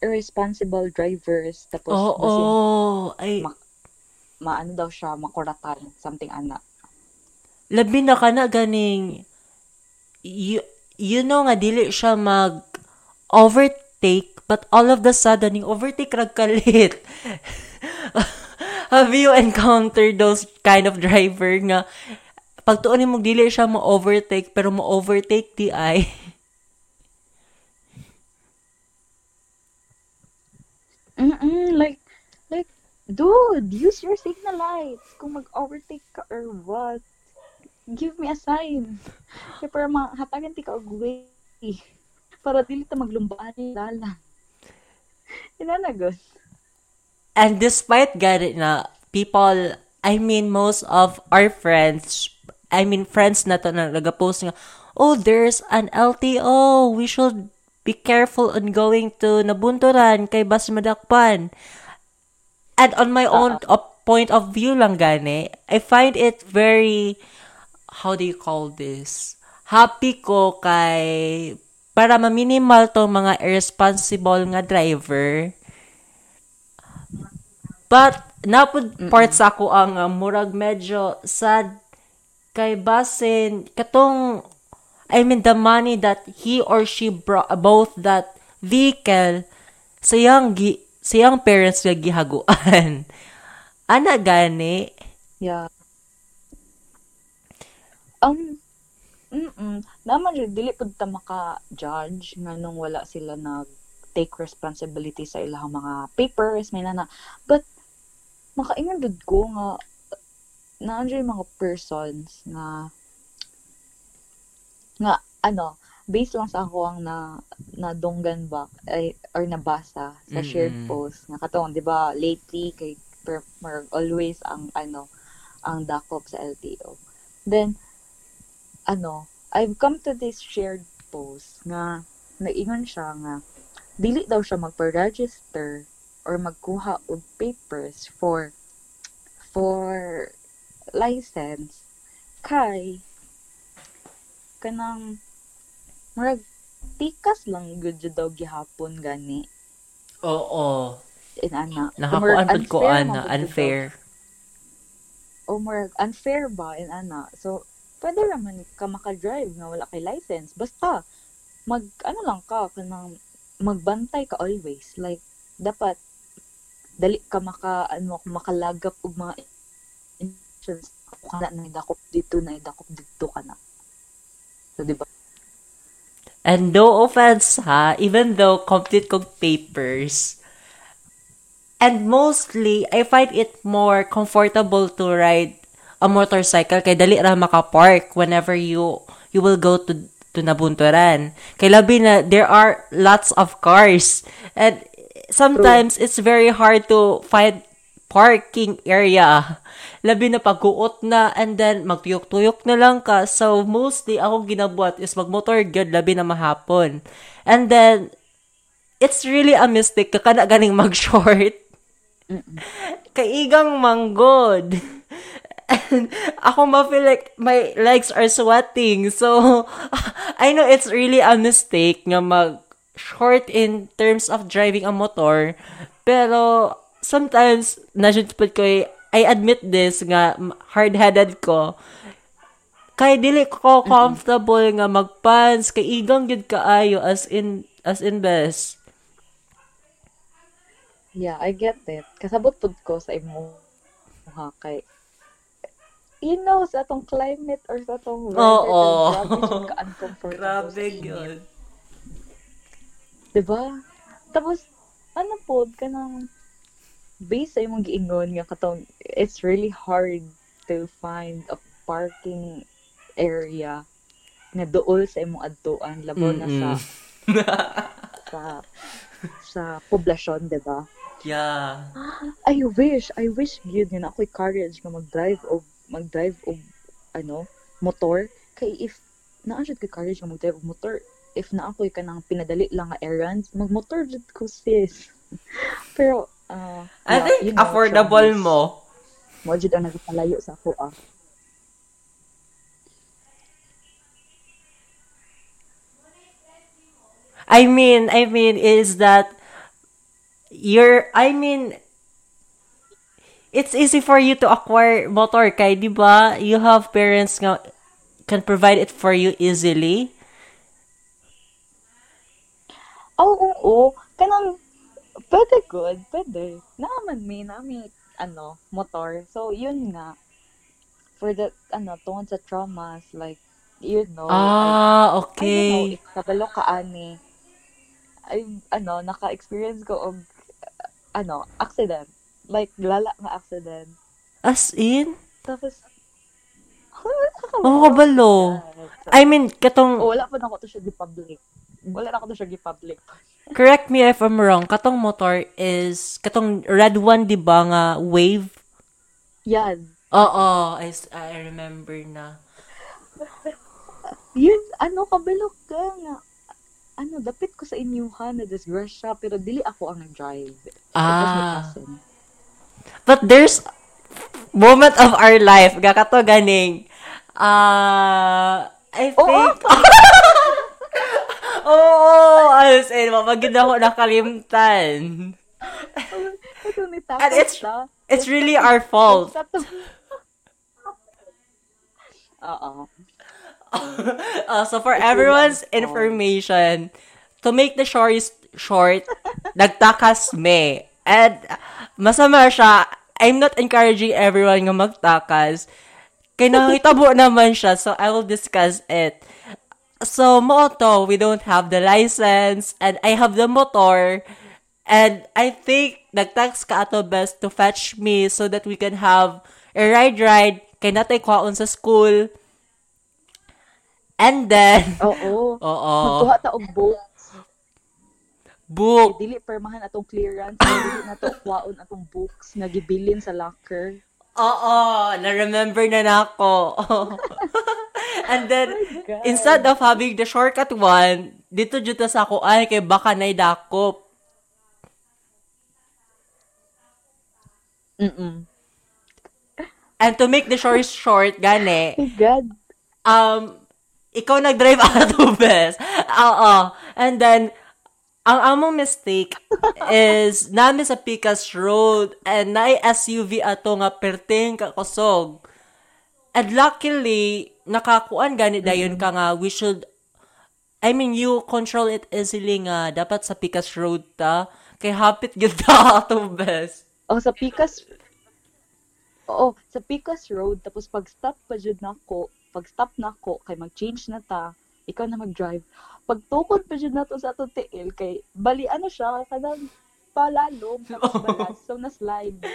irresponsible drivers tapos Oo, basin ay, Ma- maano daw siya makuratan something ana. Labi na ka na ganing, you, you know nga, dili siya mag overtake, but all of the sudden, yung overtake rag kalit. Have you encountered those kind of driver nga, pag tuon mo dili siya mo overtake, pero mo overtake di ay. Mm-mm, like like dude use your signal lights kung mag-overtake ka or what give me a sign kaya para mahatagan ti ka og way para dili ta maglumbaan ni lala ina na good And despite ganit na, people, I mean, most of our friends, I mean, friends na to na nag-post nga, oh, there's an LTO. We should be careful on going to Nabunturan kay Bas Madakpan. And on my own op- point of view lang gani, I find it very, how do you call this? Happy ko kay, para ma-minimal tong mga irresponsible nga driver, But, napod part sa ako ang uh, murag medyo sad kay basin katong I mean the money that he or she brought both that vehicle sayang gi sayang parents nga gihaguan. Ana gani. yeah um mm naman rin dili pud ta maka-judge nga nung wala sila nag take responsibility sa ilang mga papers may nana. But makaingon dud ko nga naan dyan yung mga persons nga nga ano based lang sa ako ang na nadunggan ba ay or nabasa sa shared Mm-mm. post. Nga katong di ba lately kay per, always ang ano ang dakop sa LTO then ano I've come to this shared post nga naingon siya nga dili daw siya magpa-register or magkuha og papers for for license kay kanang murag tikas lang gud daw gihapon gani Oo. in ana Nakakuan pud ko Unfair ana unfair. o murag unfair ba in ana so pwede raman ka maka-drive nga wala kay license. Basta mag ano lang ka kanang magbantay ka always. Like dapat dali ka maka ano makalagap og mga kung kana na idakop dito na idakop dito ka na. So di ba? And no offense ha, even though complete kog papers, and mostly, I find it more comfortable to ride a motorcycle kay dali ra maka-park whenever you you will go to to Nabunturan. Kay labi na there are lots of cars and sometimes it's very hard to find parking area. Labi na pagkuot na and then magtuyok-tuyok na lang ka. So mostly ako ginabuhat is magmotor gyud labi na mahapon. And then it's really a mistake ka kana ganing mag-short. Kaigang manggod. And ako ma-feel like my legs are sweating. So, I know it's really a mistake nga mag short in terms of driving a motor. Pero, sometimes, nasyudpad ko eh, I admit this nga hard-headed ko. Kay dili ko comfortable nga magpants kay igang gid kaayo as in as in best. yeah I get it kasabot pud ko sa imo ha kay know sa atong climate or sa atong weather Oo. kay grabe gyud. Diba? Tapos, ano po, kanang, based sa imong giingon nga katong, it's really hard to find a parking area nga dool sa imong adtuan labaw na sa sa sa poblasyon, diba? Yeah. I wish, I wish gyud nga na ako'y courage nga mag-drive o mag-drive og ano, motor kay if naa jud kay courage nga mag-drive og motor if na ako'y kanang pinadali lang nga errands mag-motor jud ko sis. Pero uh, I yeah, think you know, affordable mo. mo jud ang nagpalayo sa ako ah. I mean, I mean, is that you're, I mean, it's easy for you to acquire motor kay, di ba? You have parents nga can provide it for you easily. Oo, oo. Kanang, pwede good, pwede. Naman may, nami, ano, motor. So, yun nga. For the, ano, tungkol sa traumas, like, you know, Ah, I, I don't know, okay. if kabalo ka ani, ay, ano, naka-experience ko og, ano, accident. Like, lala nga accident. As in? Tapos, Oh, kabalo. I mean, katong, Oh, wala pa na ako to siya gi-public. Wala na ako to siya gi-public. correct me if I'm wrong, katong motor is, katong red one, di ba nga, wave? Yan. Oo, I, I remember na. Yun, ano, kabalo ka nga. Ano, dapit ko sa inyuhan na disgrasya, pero dili ako ang. It my Ah. cousin. But there's moment of our life, gakato ganing, uh, I Oo, think, Oo, as in, mamagid ako nakalimtan. And it's, it's really our fault. Oo. Uh, so for everyone's information, to make the story short, nagtakas me. And masama siya, I'm not encouraging everyone nga magtakas. Kaya nakitabo naman siya, so I will discuss it. So, mo to, we don't have the license, and I have the motor, and I think nagtax ka ato best to fetch me so that we can have a ride-ride, kay natay kwaon sa school, And then, Oo. oo, Magkuha ta og. Book. Dili permahan atong clearance. Dili na to kwaon atong books nga gibilin sa locker. Oo, na-remember na nako. And then, God. instead of having the shortcut one, dito dito sa ako, ay, kay baka na dakop. Mm-mm. And to make the story short, gani, My God. um, ikaw nag-drive ato, bes. Oo. And then, ang among mistake is nami sa Picas Road and na SUV ato nga perting kakosog. And luckily, nakakuan gani dayon ka nga we should I mean, you control it easily nga dapat sa Picas Road ta kay hapit gyud ta ato bes. Oh, sa Picas Oo, sa Picas Road tapos pag stop pa jud nako, pag stop nako kay mag-change na ta, ikaw na mag-drive. Pag tukod pa jud nato sa ato tiil kay bali ano siya kanang palalom tapos balas so na slide. Di,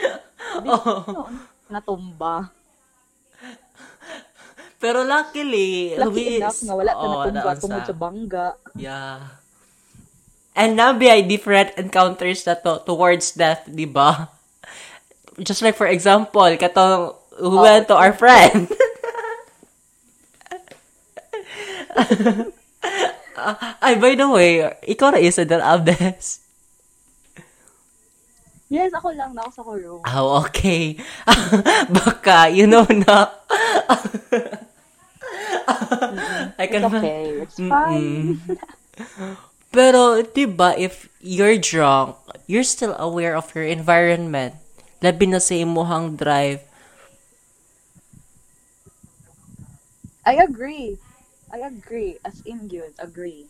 no, natumba. Pero luckily, Lucky we- enough nga wala ta Oo, natumba tungod sa bangga. Yeah. And nabi ay different encounters na to towards death, di ba? Just like for example, katong who went to our friend. Ah, ay, by the way, ikaw na isa del Abdes. Yes, ako lang na ako sa room. Oh, okay. Baka, you know na. I It's can okay, it's fine. Pero, di ba, if you're drunk, you're still aware of your environment. Labi na sa imuhang drive. I agree. I agree. As in yun, agree.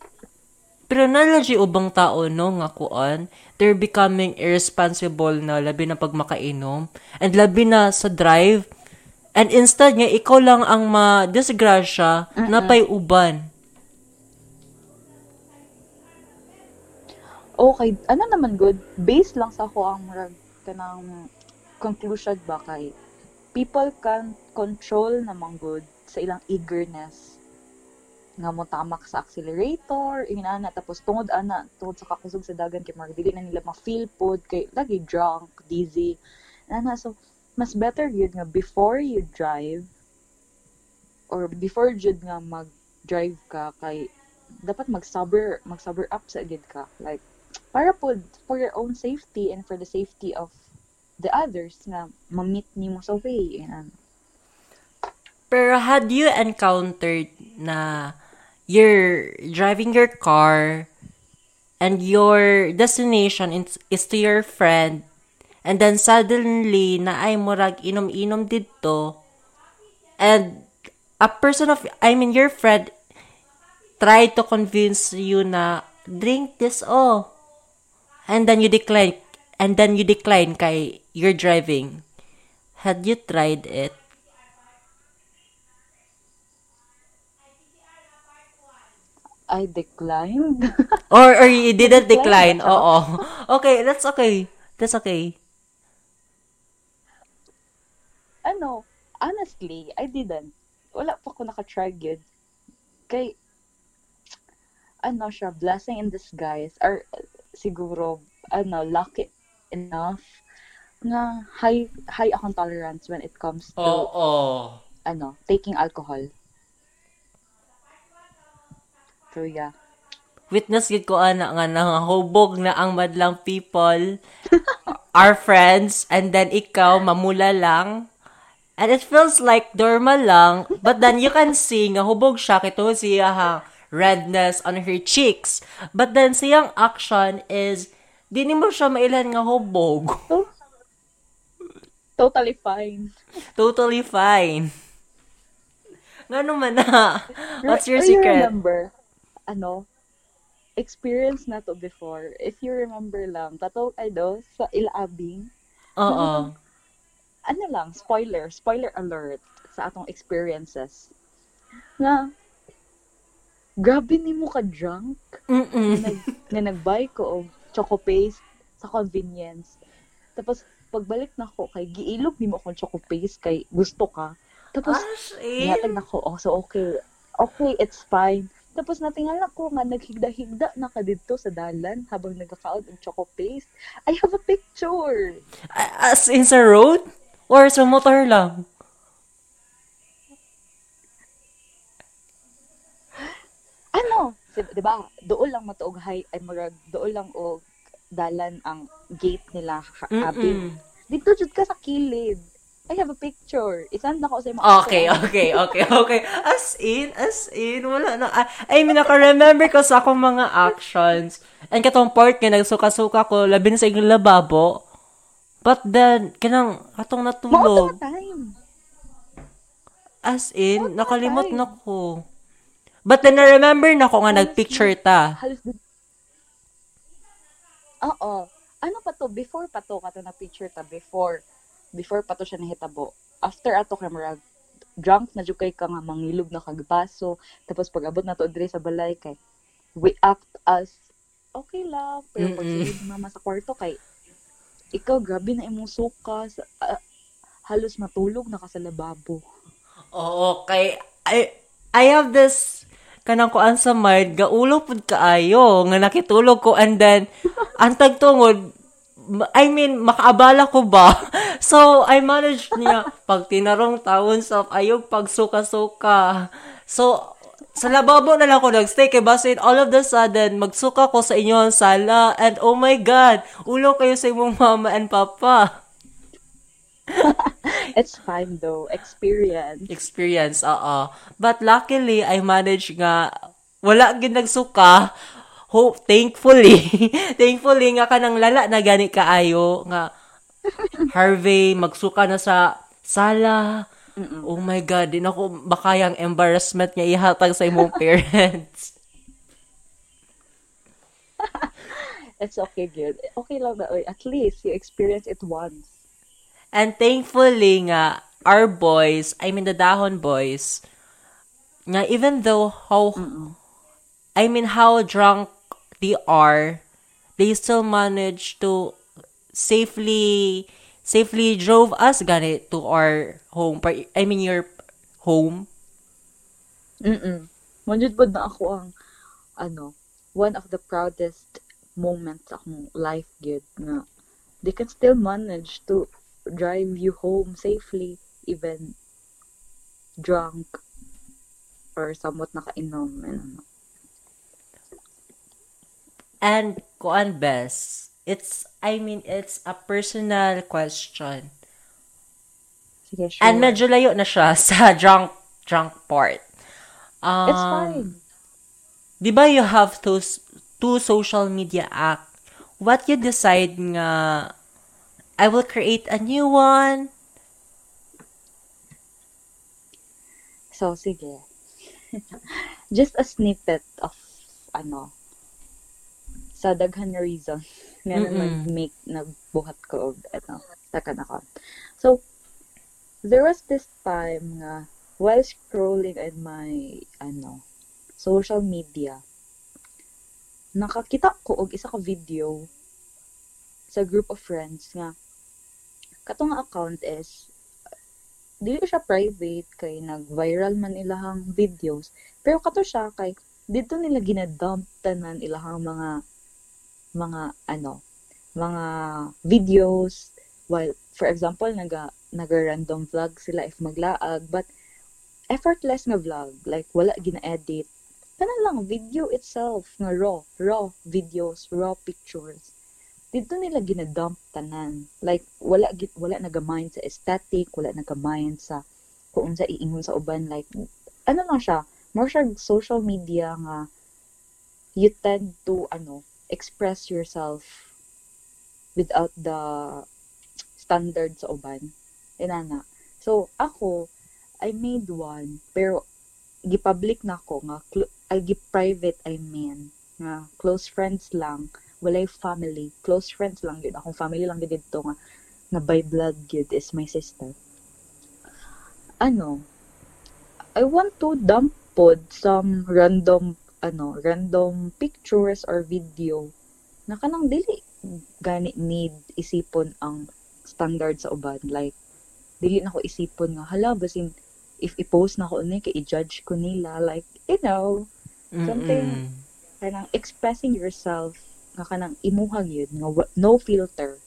Pero nalaji ubang tao, no, nga kuan, they're becoming irresponsible na labi na pag makainom. And labi na sa drive. And instead nga, ikaw lang ang ma-disgrasya na pay uban. Okay, ano naman good, based lang sa ako ang murag kanang conclusion ba kay people can control namang good sa ilang eagerness nga mo tamak sa accelerator, inana tapos tungod ana, tungod sa kakusog sa dagan kay dili na nila ma-feel pod kay lagi drunk, dizzy. Ana so mas better yun nga before you drive or before jud nga mag-drive ka kay dapat mag-sober mag-sober up sa gid ka like para po for your own safety and for the safety of the others nga ma-meet nimo sa way and Pero had you encountered na you're driving your car and your destination is, is to your friend and then suddenly na ay murag inom-inom didto and a person of I mean your friend try to convince you na drink this oh. And then you decline and then you decline kay you're driving. Had you tried it I declined. or or you didn't decline ba oo okay that's okay that's okay ano, honestly, I didn't. Wala pa ko naka-try yun. Kay, ano siya, blessing in disguise, or siguro, ano, lucky enough na high high akong tolerance when it comes to oo ano taking alcohol. So yeah. witness gid ko ana nga nangahubog na ang madlang people our friends and then ikaw mamula lang. And it feels like normal lang but then you can see nga hubog siya kito siya ha redness on her cheeks. But then siyang action is di ni mo siya mailan nga hubog. Totally fine. totally fine. Nga naman na what's your secret? remember, ano, experience na to before. If you remember lang, tato, ano, sa Ilabing, oo ano lang, spoiler, spoiler alert sa atong experiences. Na, grabe ni mo ka drunk mm nag, na nag-buy ko og choco paste sa convenience. Tapos, pagbalik na ko, kay giilog ni mo akong choco paste kay gusto ka. Tapos, Ash, eh. Na ko, oh, so okay. Okay, it's fine. Tapos natingala ko nga, naghigda-higda na ka dito sa dalan habang nagkakaon ng choco paste. I have a picture. As in sa road? Or sa motor lang? Ano? Di ba? Doon lang matuog hay, ay marag, doon lang og dalan ang gate nila ha- abi. Mm-mm. Dito jud ka sa kilid. I have a picture. Isend na ko sa mga Okay, okay, okay, okay. As in, as in, wala na. I, I mean, naka-remember ko sa akong mga actions. And katong part nga, nagsuka-suka ko, labi na sa inyong lababo. But then, kanang, katong natulog. time. As in, nakalimot na ko. But then, na-remember na ko nga nagpicture ta. Halos. Oo. Ano pa to? Before pa to, kato na picture ta. Before. Before pa to siya nahitabo. After ato camera, drunk na jud kay ka nga mangilog na kagbaso. Tapos pag abot na to diri sa balay kay we act as okay lang. Pero pag Mm-mm. si mama sa kwarto kay ikaw grabe na imong suka sa, ah, halos matulog na ka sa lababo. Oo, kay I I have this kanang kuan sa mind gaulo pud kaayo nga nakitulog ko and then ang tagtungod I mean makaabala ko ba so I managed niya pag tinarong taon sa ayog pagsuka-suka so sa lababo na lang ako nagstay kay basin all of the sudden magsuka ko sa inyo ang sala and oh my god ulo kayo sa imong mama and papa It's fine though. Experience. experience, oo. But luckily, I managed nga, wala gid nagsuka. Hope, thankfully, thankfully nga kanang lala na gani kaayo nga Harvey magsuka na sa sala. Oh my God, din ako makayang embarrassment niya ihatag sa imong parents. It's okay, good. Okay lang na. At least you experience it once. And thankfully nga, our boys, I mean the Dahon boys, nga even though how, I mean how drunk they are, they still manage to safely, safely drove us gani to our home. I mean your home. Mm-mm. Na ako ang, ano, one of the proudest moments akong life, good, na they can still manage to drive you home safely, even drunk or somewhat nakainom. And, ano. And kuan best, it's, I mean, it's a personal question. Sige, sure. And medyo layo na siya sa drunk, drunk part. Um, It's fine. Di ba you have to two social media app, what you decide nga I will create a new one? So, sige. Just a snippet of, ano, sa daghan nga reason nga nag-make, nagbuhat ko og, ano, takan ako. So, there was this time nga, while scrolling in my, ano, social media, nakakita ko og isa ka video sa group of friends nga katong account is dili siya private kay nag-viral man ilahang videos pero kato siya kay dito nila ginadump tanan ilahang mga mga ano mga videos while for example naga naga-random vlog sila if maglaag but effortless nga vlog like wala gina-edit Tanan lang, video itself, nga raw, raw videos, raw pictures. Dito nila ginadump tanan. Like, wala, wala nagamind sa aesthetic, wala nagamind sa kung sa iingon sa uban. Like, ano lang siya, more siya social media nga you tend to, ano, express yourself without the standard sa uban. Inana. So, ako, I made one, pero gi-public na ko nga cl- ay gi-private I mean nga close friends lang walay family close friends lang yun akong family lang gid dito nga nga by blood yun is my sister ano I want to dump pod some random ano random pictures or video na kanang dili gani need isipon ang standard sa uban like dili na ko isipon nga hala basin if i-post na ko ni kay i-judge ko nila like you know Something- Mm-mm. kanang expressing yourself nga kanang imuhang yun nga no filter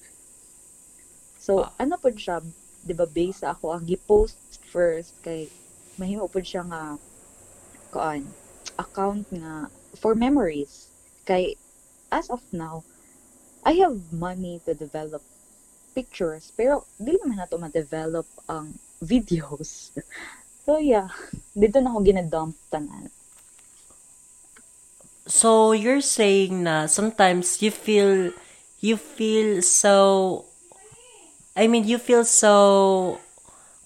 so Ah. ano pod siya di ba base ako ang gi-post first kay mahimo pod siya nga kuan account nga for memories. Kay as of now I have money to develop pictures pero dili man nato ma-develop ang videos. So yeah. Dito na ako ginadump tanan. So you're saying na sometimes you feel you feel so I mean you feel so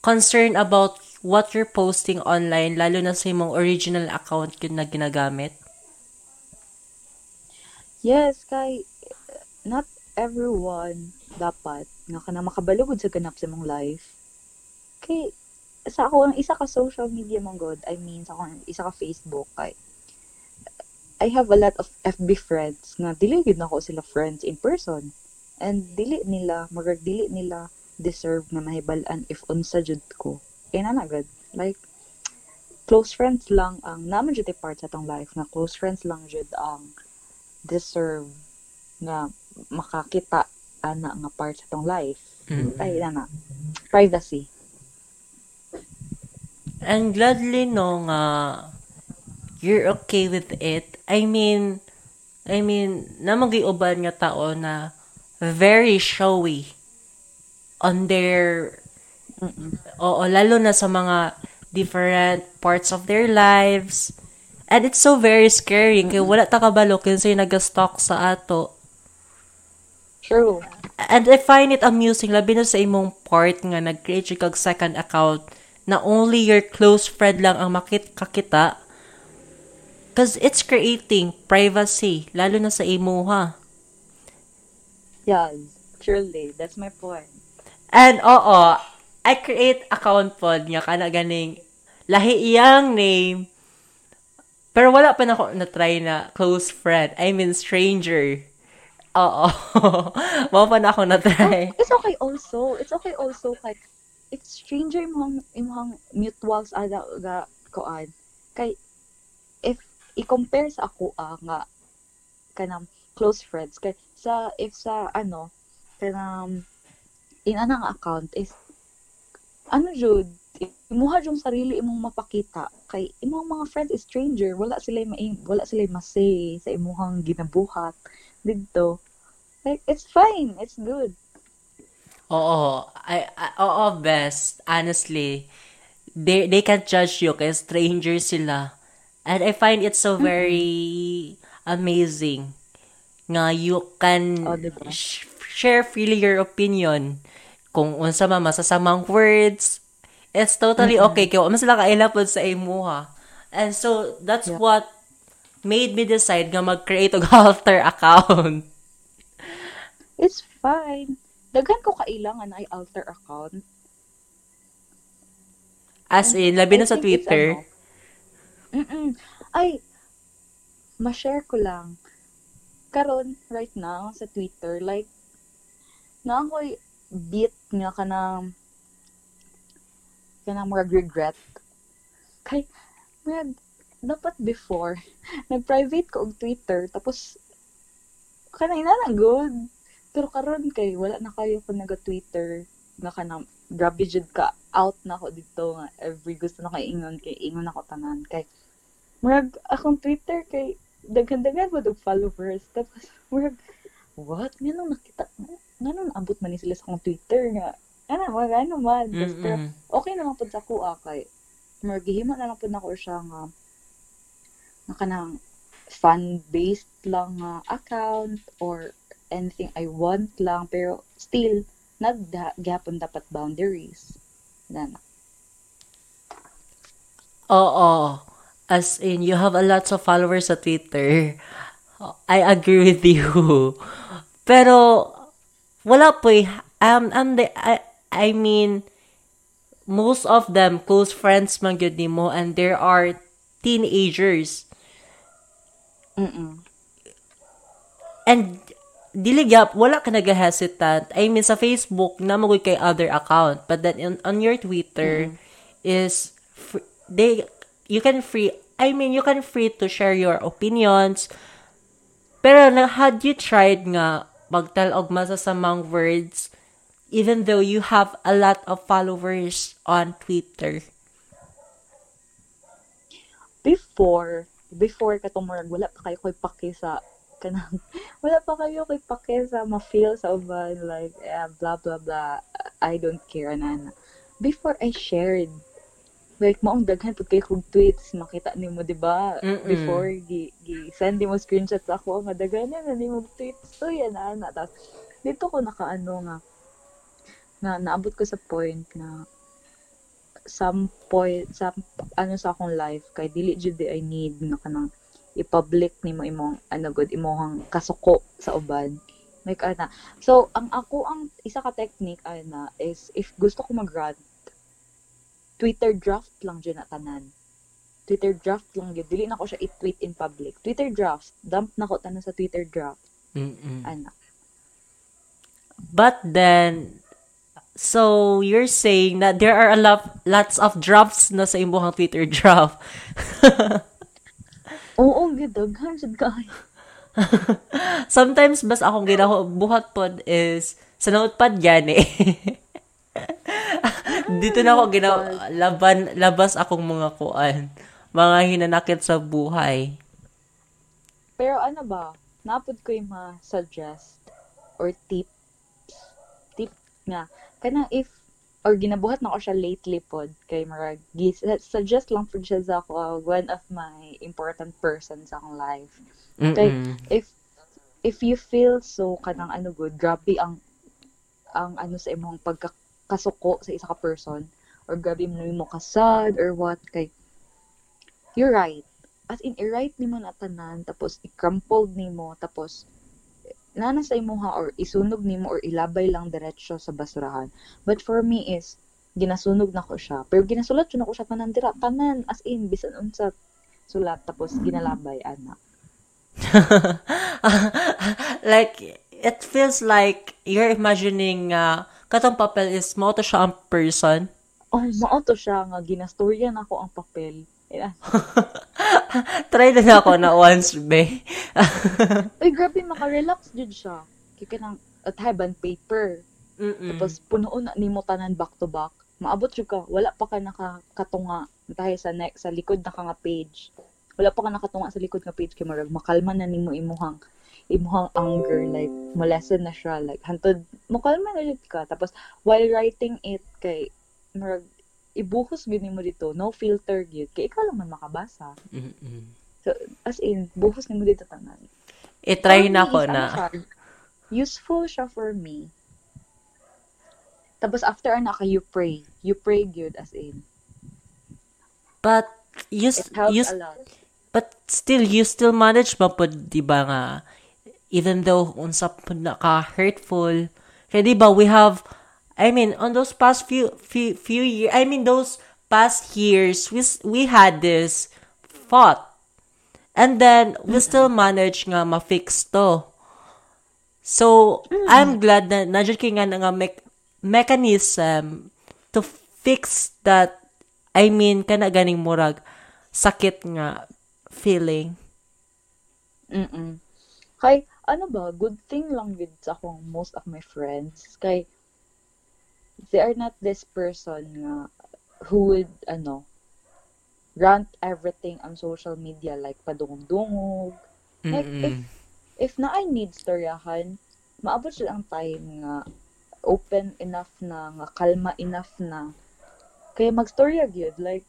concerned about what you're posting online lalo na sa imong original account na ginagamit. Yes, kay not everyone dapat nga kana makabalugod sa ganap sa mong life. Kay sa ako ang isa ka social media mong god, I mean sa ako ang isa ka Facebook kay I have a lot of FB friends nga dili gid nako sila friends in person. And dili nila, magag nila deserve na mahibal-an if unsa jud ko. Kaya na nagad. Like, close friends lang ang, naman jud part sa tong life na close friends lang jud ang deserve nga makakita ana nga part sa tong life. Mm. Ay, na na. Privacy. And gladly no nga you're okay with it. I mean, I mean, namang giuban nga tao na very showy on their Oo, lalo na sa mga different parts of their lives. And it's so very scary kaya wala ta kabalo kinsa yung nag-stalk sa ato. True. And I find it amusing labi na sa imong part nga nag-create kag second account na only your close friend lang ang makit kakita. Cause it's creating privacy, lalo na sa imo ha. Yes. Truly. That's my point. And oo, I create account pod nga kana ganing lahi iyang name. Pero wala pa na ako na-try na close friend. I mean stranger. Oo. Wala pa na ako na-try. It's okay also. It's okay also kay it's stranger imong imong mutuals ada ga koan. Kay if i-compare sa ako ah, nga kanang close friends kay sa if sa ano kanang in anang account is ano jud imuha yung sarili imong mapakita kay imong mga friends is stranger wala sila ma wala sila masay sa imuhang ginabuhat didto like it's fine it's good Oo. I, I, oo, best. Honestly. They, they can't judge you kasi stranger sila. And I find it so very amazing nga you can Oh, diba? sh- share freely your opinion kung unsa man masasamang words it's totally okay kaya mas sila kailapod sa imuha and so that's Yeah. what made me decide nga mag-create og alter account It's fine. Daghan ko kailangan ay alter account. as in labi na sa Twitter ano, Mm-mm. Ay, ma-share ko lang. Karon right now sa Twitter, like, na ako'y beat nga ka ng kanang mga regret. Kay, mga, dapat before, nag-private ko og Twitter, tapos, kanang ina na good. Pero karon kay, wala na kayo kung naga-Twitter, nga kanang, grabe jud ka, out na ako dito nga, every gusto na kay ingon, kay ingon ako tanan, kay, murag, akong Twitter, kay, daghan-daghan mo og followers, tapos, murag, what? Ganun nakita, ganun abot man ni sila sa akong Twitter nga, ano, mga ano man, pero, Mm-mm. okay na lang po sa kuha kay murag gihimo na lang po na ko siya nga na kanang fan-based lang nga account or anything I want lang pero still naggapon dapat boundaries na Oo. As in, you have a lots of followers sa Twitter. I agree with you. Pero, wala po eh. Um, um, the, I, I mean, most of them, close friends man gyud nimo and there are teenagers. mm And, dili gyap wala ka nag-hesitant. I mean, sa Facebook, na mo kay other account. But then, on, on your Twitter, is, fr- they, you can free, I mean, you can free to share your opinions. Pero, na, had you tried nga, magtal og masasamang words, even though you have a lot of followers on Twitter? before before ka tumurag wala pa kayo koy paki sa kanang wala pa kayo koy paki sa ma-feel sa uban like eh, blah blah blah I don't care na before I shared like maong daghan pud kay kog tweets makita nimo di ba? Before gi, gi send mo screenshots ako nga daghan na nimo tweets. To yan na na tapos dito ko nakaano nga na naabot ko sa point na some point sa ano sa akong life kay dili jud I need nga kanang i-public nimo imong ano good imong kasuko sa uban like ana. So ang ako ang isa ka technique ana is if gusto ko mag-rant Twitter draft lang dyan na tanan. Twitter draft lang yun. Dili na ko siya i-tweet in public. Twitter draft. Dump na ko tanan sa Twitter draft. Mm-mm. ana. But then, so you're saying that there are a lot, lots of drafts na sa imong Twitter draft. oo gid daghan jud kay Sometimes, bas akong ginaho, buhat pod is, sa notepad yan eh. Dito na ako ginawa, laban, labas akong mga kuan. Mga hinanakit sa buhay. Pero ano ba, napod ko yung ma-suggest or tips, tip nga, kana if, or ginabuhat na ko siya lately pod, kay Marag, suggest lang po siya sa ako, uh, one of my important persons sa akong life. Kay, Mm-mm. if, if you feel so, kanang ano good, grabe ang, ang ano sa imong pagkakasuko sa isa ka person, or grabe mo mo kasad, or what, kay, you're right. As in, i-write ni mo na tanan, tapos i-crumpled ni mo, tapos nana sa imo ha, or isunog ni mo, or ilabay lang diretsyo sa basurahan. But for me is, ginasunog na ko siya. Pero ginasulat yun ako siya tanan dira, tanan, as in, bisan unsa sulat, tapos ginalabay, ana. like, it feels like you're imagining uh, katong papel is mo to siya ang person. Oh, mao to siya nga, ginastorya na ko ang papel. Try na na ako na once, be. Uy, grabe, makarelax jud siya. Kaya ka ng at heaven paper. Mm-mm. Tapos punuon na nimo tanan back to back. Maabot jud ka, wala pa ka nakakatunga tayo sa next sa likod na ka nga page. Wala pa ka nakatunga sa likod nga page kay marag makalma na nimo imuhang imuhang anger like molested na siya like hantod makalma na jud ka tapos while writing it kay marag ibuhos gid nimo dito no filter gyud kay ikaw lang man makabasa Mm-mm. So, As in, buhos ni mo dito tanan. I-try na ko ano na. siya, useful siya for me. Tapos after ana ka, you pray. You pray good as in. But, you, It helps you, a lot. but still, you still manage ba po, di ba nga, even though unsa ka hurtful, kaya di ba, we have, I mean, on those past few, few, few years, I mean, those past years, we, we had this thought. And then, we still mm-hmm. manage nga ma-fix to. So, mm. I'm glad na nandiyan kayo nga nga mech- mechanism to fix that, I mean, kana ganing murag, sakit nga feeling. Mm-mm. Kay, ano ba, good thing lang with sa akong most of my friends. Kay, they are not this person nga who would, ano, rant everything on social media like padungog-dungog. Like, if, Mm-mm. if na I need storyahan, maabot sila ang time nga open enough na, nga kalma enough na. Kaya mag-storya gyud like,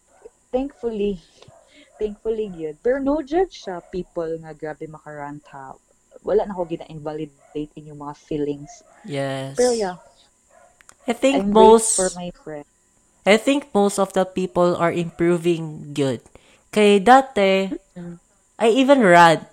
thankfully, thankfully gyud. Pero no judge sa people nga grabe makarant ha. Wala na ako gina-invalidate in yung mga feelings. Yes. Pero yeah, I think I'm most for my friend. I think most of the people are improving good. Kay dati, I even read,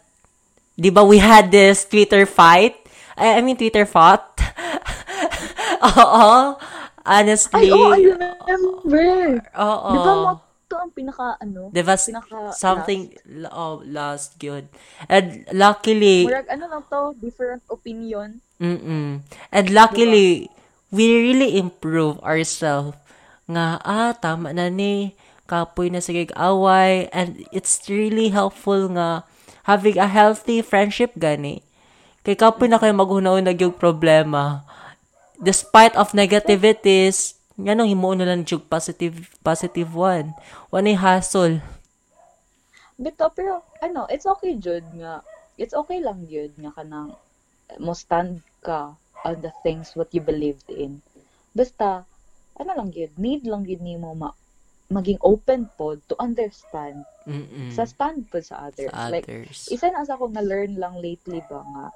di ba we had this Twitter fight? I, I mean Twitter fought. Oo. Honestly. Ay, oh, I remember! Oo. Di ba mo ito ang pinaka, ano, Di ba pinaka something, oh, last good. And luckily, Murag, ano lang to, different opinion. Mm-mm. And luckily, we really improve ourselves. Nga, ah, tama na ni. Kapoy na sige away. And it's really helpful nga having a healthy friendship gani. Kay kapoy na kayo maghunahunag yung problema. Despite of negativities, nga nung himuon na lang yung positive, positive one. Wanay hassle. Bito, pero, ano, it's okay, Jud, nga, it's okay lang, Jud, nga kanang, mo stand ka on the things what you believed in. Basta, ano lang, Jud, need lang, Jud, ni mo ma, maging open po to understand Mm-mm. sa stand po sa others. Sa Like, others. isa na sa akong na-learn lang lately ba nga,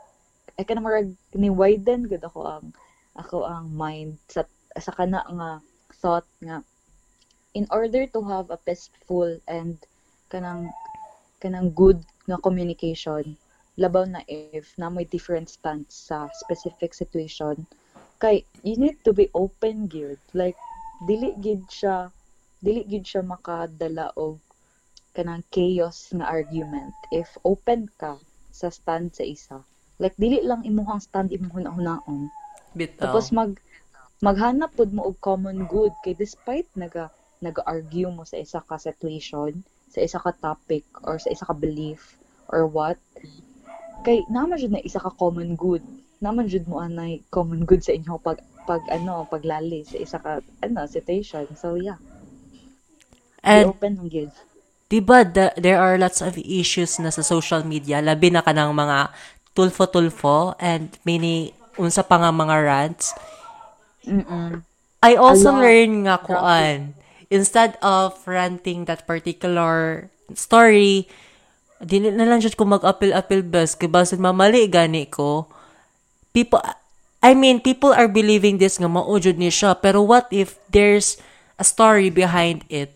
ay ka na marag, ni-widen good ako ang, ako ang mind sa, sa kana nga thought nga, in order to have a peaceful and kanang, kanang good nga communication, labaw na if na may different stance sa specific situation, kay, you need to be open gyud Like, dili gid siya, dili gid siya makadala og kanang chaos nga argument if open ka sa stand sa isa. Like dili lang imuhang stand imuhang hunaon Bitaw. tapos mag maghanap pud mo og common good kay despite naga naga-argue mo sa isa ka situation sa isa ka topic or sa isa ka belief or what kay naman jud na isa ka common good. Naman jud mo anay common good sa inyo pag pag ano paglali sa isa ka ano situation. So yeah. Be And open lang gyud Diba, the, there are lots of issues na sa social media, labi na ka ng mga tulfo-tulfo and many, unsa pa nga mga rants. Mm I also lot. learn nga kuan, instead of ranting that particular story, di na lang jud ko mag-apil-apil best, kay basin mamali gani ko. People, I mean, people are believing this nga mao jud ni siya, pero what if there's a story behind it?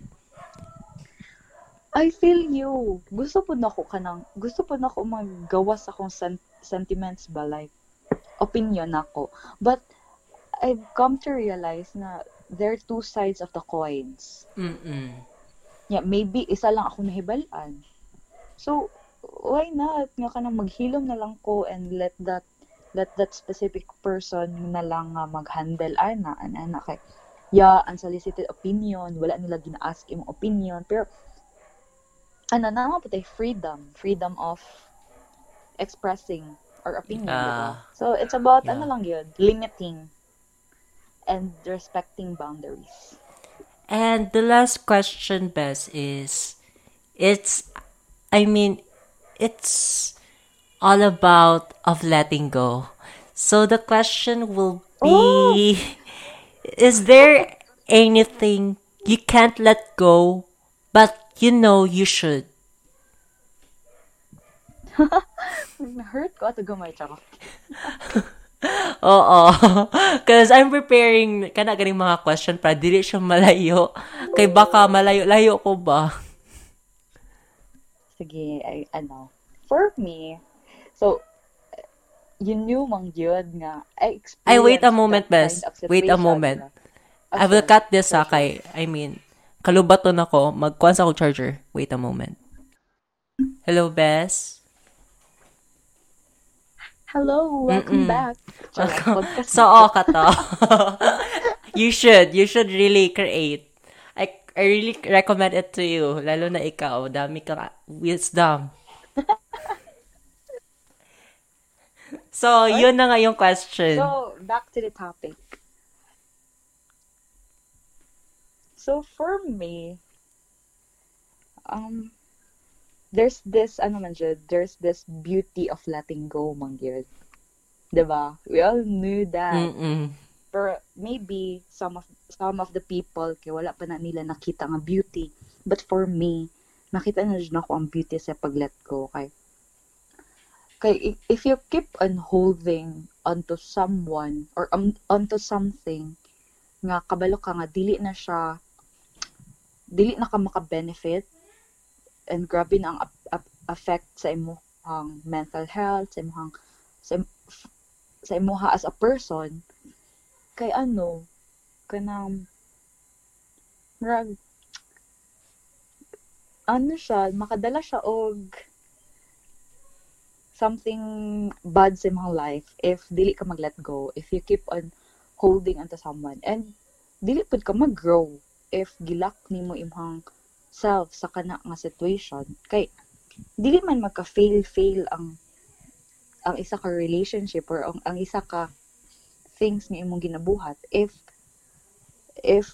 I feel you. Gusto po na ko kanang, gusto po na ko maggawas akong sen- sentiments ba, like, opinion ako. But, I've come to realize na there are two sides of the coins. Mm-mm. Yeah, maybe isa lang ako nahibalaan. So, why not? Nga ka nang maghilom na lang ko and let that let that specific person na lang nga mag-handle ana ana ana kay yeah unsolicited opinion wala nila gina-ask imong opinion pero ano na naman po tayo, freedom freedom of expressing our opinion diba? Ah. so it's about Yeah. ano lang yun limiting and respecting boundaries And the last question, Bess, is it's, I mean, it's all about of letting go. So the question will be, oh! is there anything you can't let go, but you know you should? Na-hurt ko ato gamay tsaka. Oo. Because I'm preparing kana ganing mga question para dili siya malayo. Kay baka malayo-layo ko ba? Sige, ay, ano. For me, so, you knew mang yun nga. I Ay, wait a moment, Bes. kind of Wait a moment. nga. I will Okay, cut this ha sure. kay, I mean, kalubaton ako. Magkuhan sa ako charger. Wait a moment. Hello, Bes? Hello, welcome Mm-mm. back. Welcome. So, oh, ka to. you should. You should really create. I, I really recommend it to you. Lalo na ikaw. Dami kang wisdom. so, yun na nga yung question. So, back to the topic. So, for me, um, there's this, ano man siya, there's this beauty of letting go, man yun. Diba? We all knew that. Mm-mm. Pero maybe some of some of the people kay wala pa na nila nakita nga beauty. But for me, nakita na dyan ako ang beauty sa pag-let go. Kay, kay if you keep on holding onto someone or um, onto something nga kabalo ka nga dili na siya dili na ka maka-benefit and grabe na ang ap- ap- effect sa imong mental health, sa imong sa, sa imuha as a person. Kay ano kanang murag ano siya makadala siya og something bad sa imong life if dili ka mag-let go if you keep on holding onto someone. And dili pud ka mag-grow if gilak nimo imong self sa kana nga situation. Kay dili man magka fail fail ang ang isa ka relationship or ang, ang isa ka things nga imong ginabuhat. If if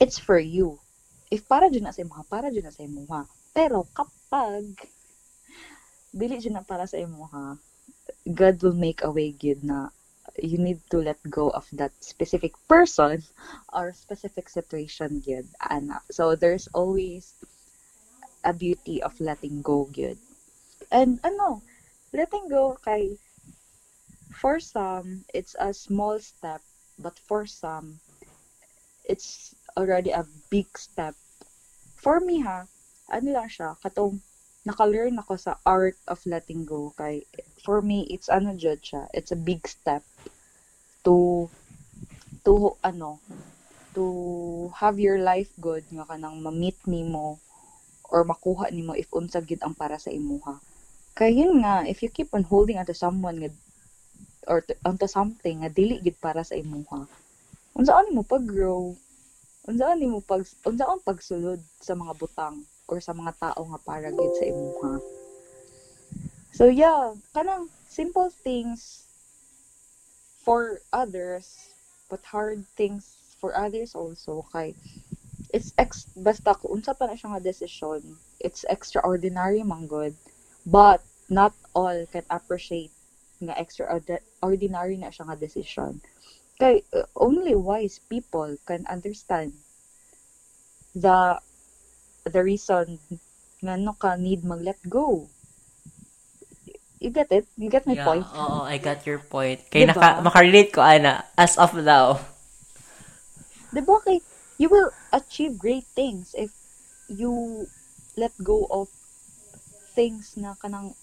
it's for you. If para dyan na sa imuha para dyan na sa imuha. Pero kapag dili dyan na para sa imuha God will make a way good na you need to let go of that specific person or specific situation good ana so there's always a beauty of letting go good and ano letting go kay for some it's a small step but for some it's already a big step. For me ha ano lang siya katong naka-learn ako sa art of letting go kay for me it's ano jud siya it's a big step to to ano to have your life good nga kanang ma-meet nimo or makuha nimo if unsa gid ang para sa imuha. Kay yun nga if you keep on holding onto someone nga or to, onto something nga dili gid para sa imuha unsaon nimo pag-grow? Unsaon nimo pag unsaon pagsulod sa mga butang or sa mga tao nga para gid sa imuha so yeah kanang simple things for others but hard things for others also kay it's ex basta kung unsa pa na siya nga desisyon it's extraordinary man good but not all can appreciate nga extraordinary na siya nga decision. Kay uh, only wise people can understand the the reason nga no ka need mag let go. You get it? You get my Yeah, point? oo, I got your point. Kaya Diba? naka, makarelate ko, ana, as of now. Diba kay you will achieve great things if you let go of things na kanang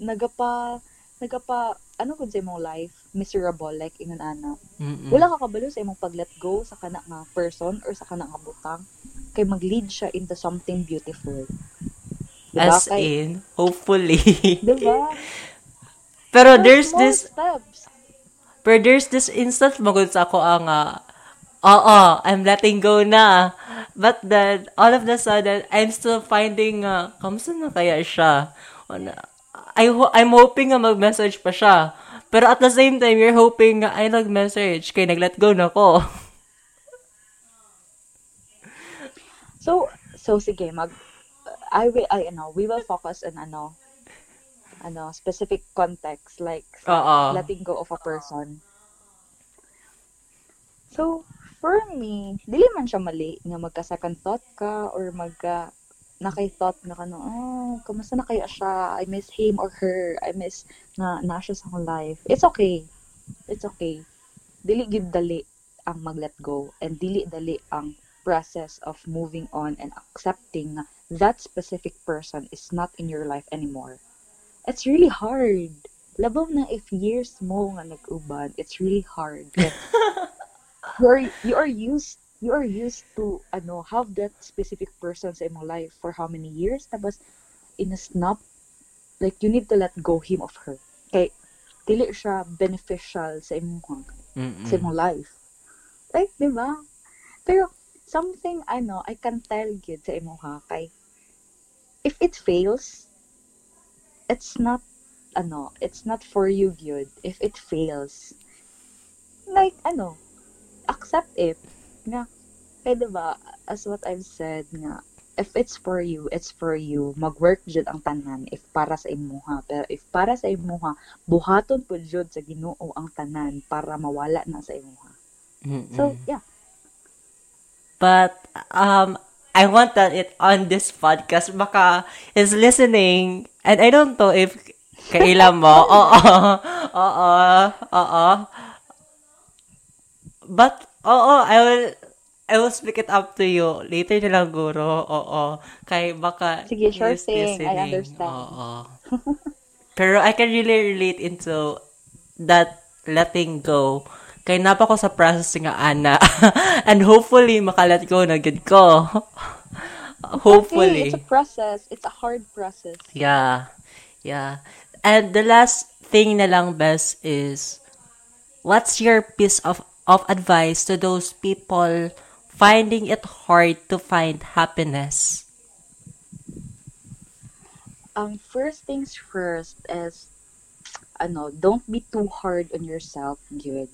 nagapa nagapa ano kun sa imong life miserable like ingon ana Mm-mm. wala ka kabalo sa imong pag let go sa kana nga person or sa kana nga butang kay mag-lead siya into something beautiful diba As kay in, hopefully. diba Pero Those there's this, steps pero there's this instance magod sa ako ang, uh, oo, I'm letting go na. But then, all of the sudden, I'm still finding, uh, kamusta na kaya siya? Ano, I ho- I'm hoping nga mag-message pa siya. Pero at the same time, you're hoping nga ay nag-message, kaya nag-let go na ko. so so sige mag I will I know we will focus on ano ano specific context like Oo. letting go of a person so for me dili man siya mali nga magka second thought ka or magka nakay-thought na kano, oh, kamusta na kaya siya? I miss him or her. I miss na na siya sa akong life. It's okay. It's okay. Dili gid dali ang mag-let go and dili dali ang process of moving on and accepting na that specific person is not in your life anymore. It's really hard. Labaw na if years mo nga nag-uban, it's really hard. Like, you're, you are used you are used to ano have that specific person sa imong life for how many years tapos in a snap like you need to let go him of her kay dili siya beneficial sa imong Mm-mm. sa imong life like di ba pero something ano I can tell gid sa imong ha kay if it fails it's not ano it's not for you good. If it fails like ano accept it. Nga kay diba as what I've said nga if it's for you it's for you. Mag-work jud ang tanan if para sa imuha pero if para sa imuha buhaton pud jud sa Ginoo ang tanan para mawala na sa imuha Mm-mm. so yeah. But um I want that it on this podcast baka is listening and I don't know if kailan mo. Oo. Oo. Oo. But oo, I will I will speak it up to you later na lang guro. Oo. Kay baka Sige, sure thing. I listening. understand. Oo. Pero I can really relate into that letting go. Kay napa ko sa process nga ana. And hopefully makalet go na gid ko. okay, hopefully. it's a process it's a hard process Yeah. Yeah. And the last thing na lang best is what's your piece of of advice to those people finding it hard to find happiness? um first things first is ano don't be too hard on yourself good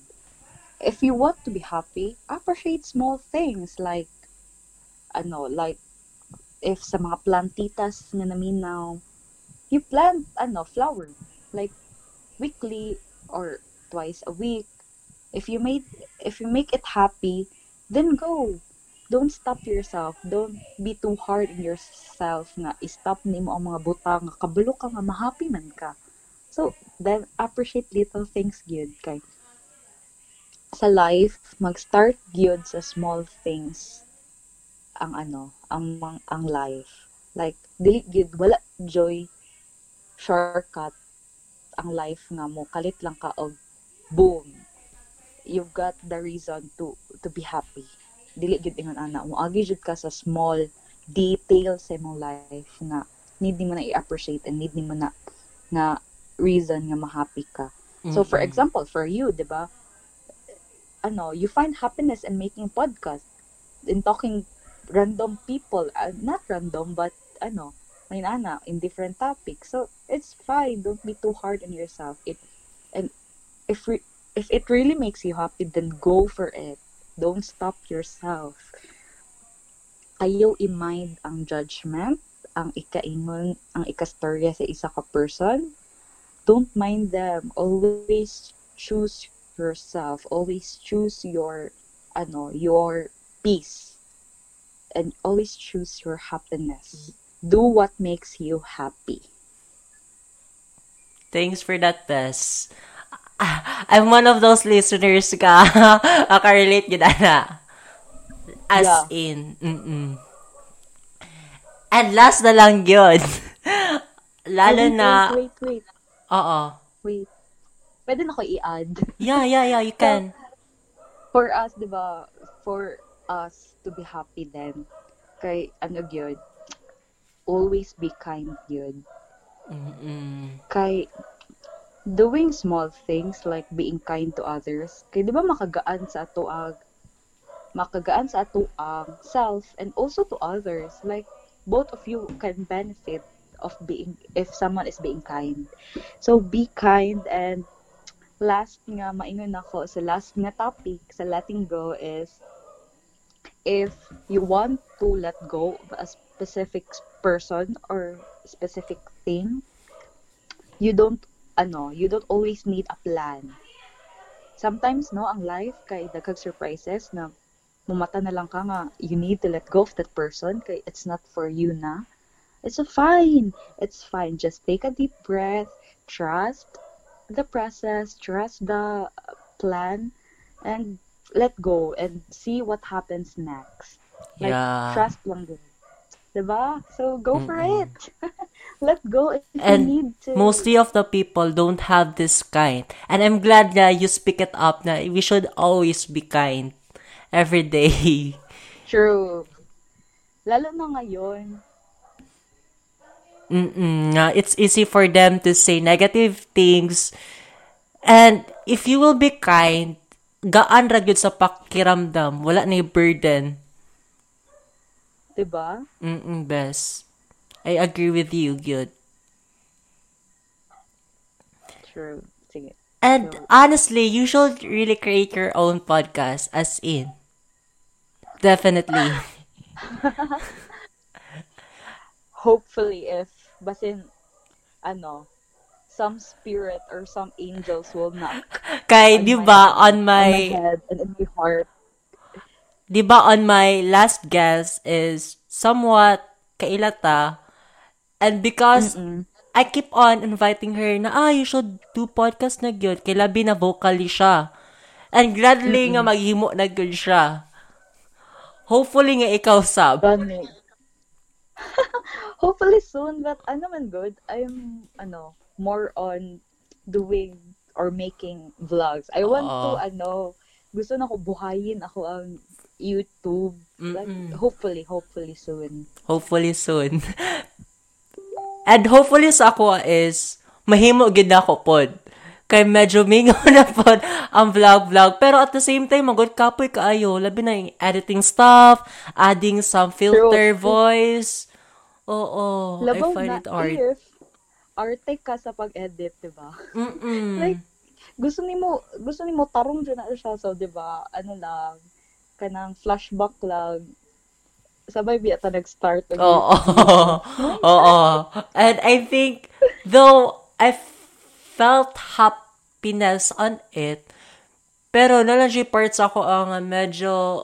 if you want to be happy appreciate small things like ano like if sa mga plantitas nga naminaw you plant ano flower like weekly or twice a week. If you made if you make it happy then go. Don't stop yourself. Don't be too hard on yourself nga i-stop nimo ang mga butang nga kabalo ka nga mahappy man ka. So then appreciate little things gyud kay sa life mag-start gyud sa small things. Ang ano ang ang life. Like dili gyud wala joy shortcut ang life nga mo. Kalit lang ka og boom. You've got the reason to to be happy. Dili gyud ingon ana mo agi jud ka sa small details sa imong life nga need nimo na i-appreciate and need nimo na nga reason nga ma-happy ka. So for example for you di ba ano you find happiness in making podcast in talking random people uh, not random but ano may ana in different topics. So it's fine. Don't be too hard on yourself. It and if re- if it really makes you happy then go for it. Don't stop yourself. Ayaw i-mind ang judgment ang ikaingon ang ikastorya sa isa ka person. Don't mind them. Always choose yourself always choose your ano your peace and always choose your happiness do what makes you happy Thanks for that, Bess. I'm one of those listeners ka. Aka-relate yun, Ana. As Yeah. in. Mm-mm. And last na lang yun. Lalo wait, na... wait wait Oo. wait pwede na ko i-add Yeah, yeah, yeah, you can. for us, di ba, for us to be happy then, kay ano gyud, always be kind gyud. Mm-mm. Kay doing small things like being kind to others, kay di ba makagaan sa ato ang makagaan sa ato ang self and also to others. Like both of you can benefit of being if someone is being kind. So be kind and last nga maingon ako sa last nga topic sa letting go is if you want to let go of a specific person or specific thing you don't ano you don't always need a plan sometimes no ang life kay daghang surprises na mumata na lang ka nga you need to let go of that person kay it's not for you na It's fine. It's fine. Just take a deep breath, trust the process, trust the plan, and let go and see what happens next. Like, Yeah. trust lang din. Diba? So, go for Mm-mm. it. let go if And you need to. Mostly of the people don't have this kind. And I'm glad na you speak it up na we should always be kind every day. True. Lalo na ngayon. Mm-mm, nga, it's easy for them to say negative things. And if you will be kind, gaan ra gyud sa pakiramdam, wala na burden. Diba? Mm-mm, best. I agree with you, good. True. Sige. And True. honestly, you should really create your own podcast as in. Definitely. Hopefully, if, basin, ano, some spirit or some angels will knock Kay, di my- ba, on on my my, head and in my heart. di ba, on my last guest is somewhat kailata. And because Mm-mm. I keep on inviting her na, ah, you should do podcast na gyud Kay labi na vocally siya. And gladly nga maghimo na gyud siya. Hopefully nga ikaw sab. Hopefully soon, but ano man good, I'm, ano, more on doing or making vlogs. I want to, Oo. ano, gusto na ko buhayin ako ang YouTube. Like, Mm-mm. hopefully, hopefully soon. Hopefully soon. And hopefully sa ako is, mahimo gid na ako pod. Kay medyo mingo na pod ang vlog-vlog. Pero at the same time, magod kapoy kaayo. Labi na yung editing stuff, adding some filter True. voice. Oo, I Labaw find na it hard. if arte ka sa pag-edit, di ba? Like, gusto ni mo gusto ni mo tarong dyan na siya so 'di ba ano lang kanang flashback lang sabay biya ta nag-start Oo. Oo. And I think, though I felt happiness on it, pero nalang parts ako ang medyo,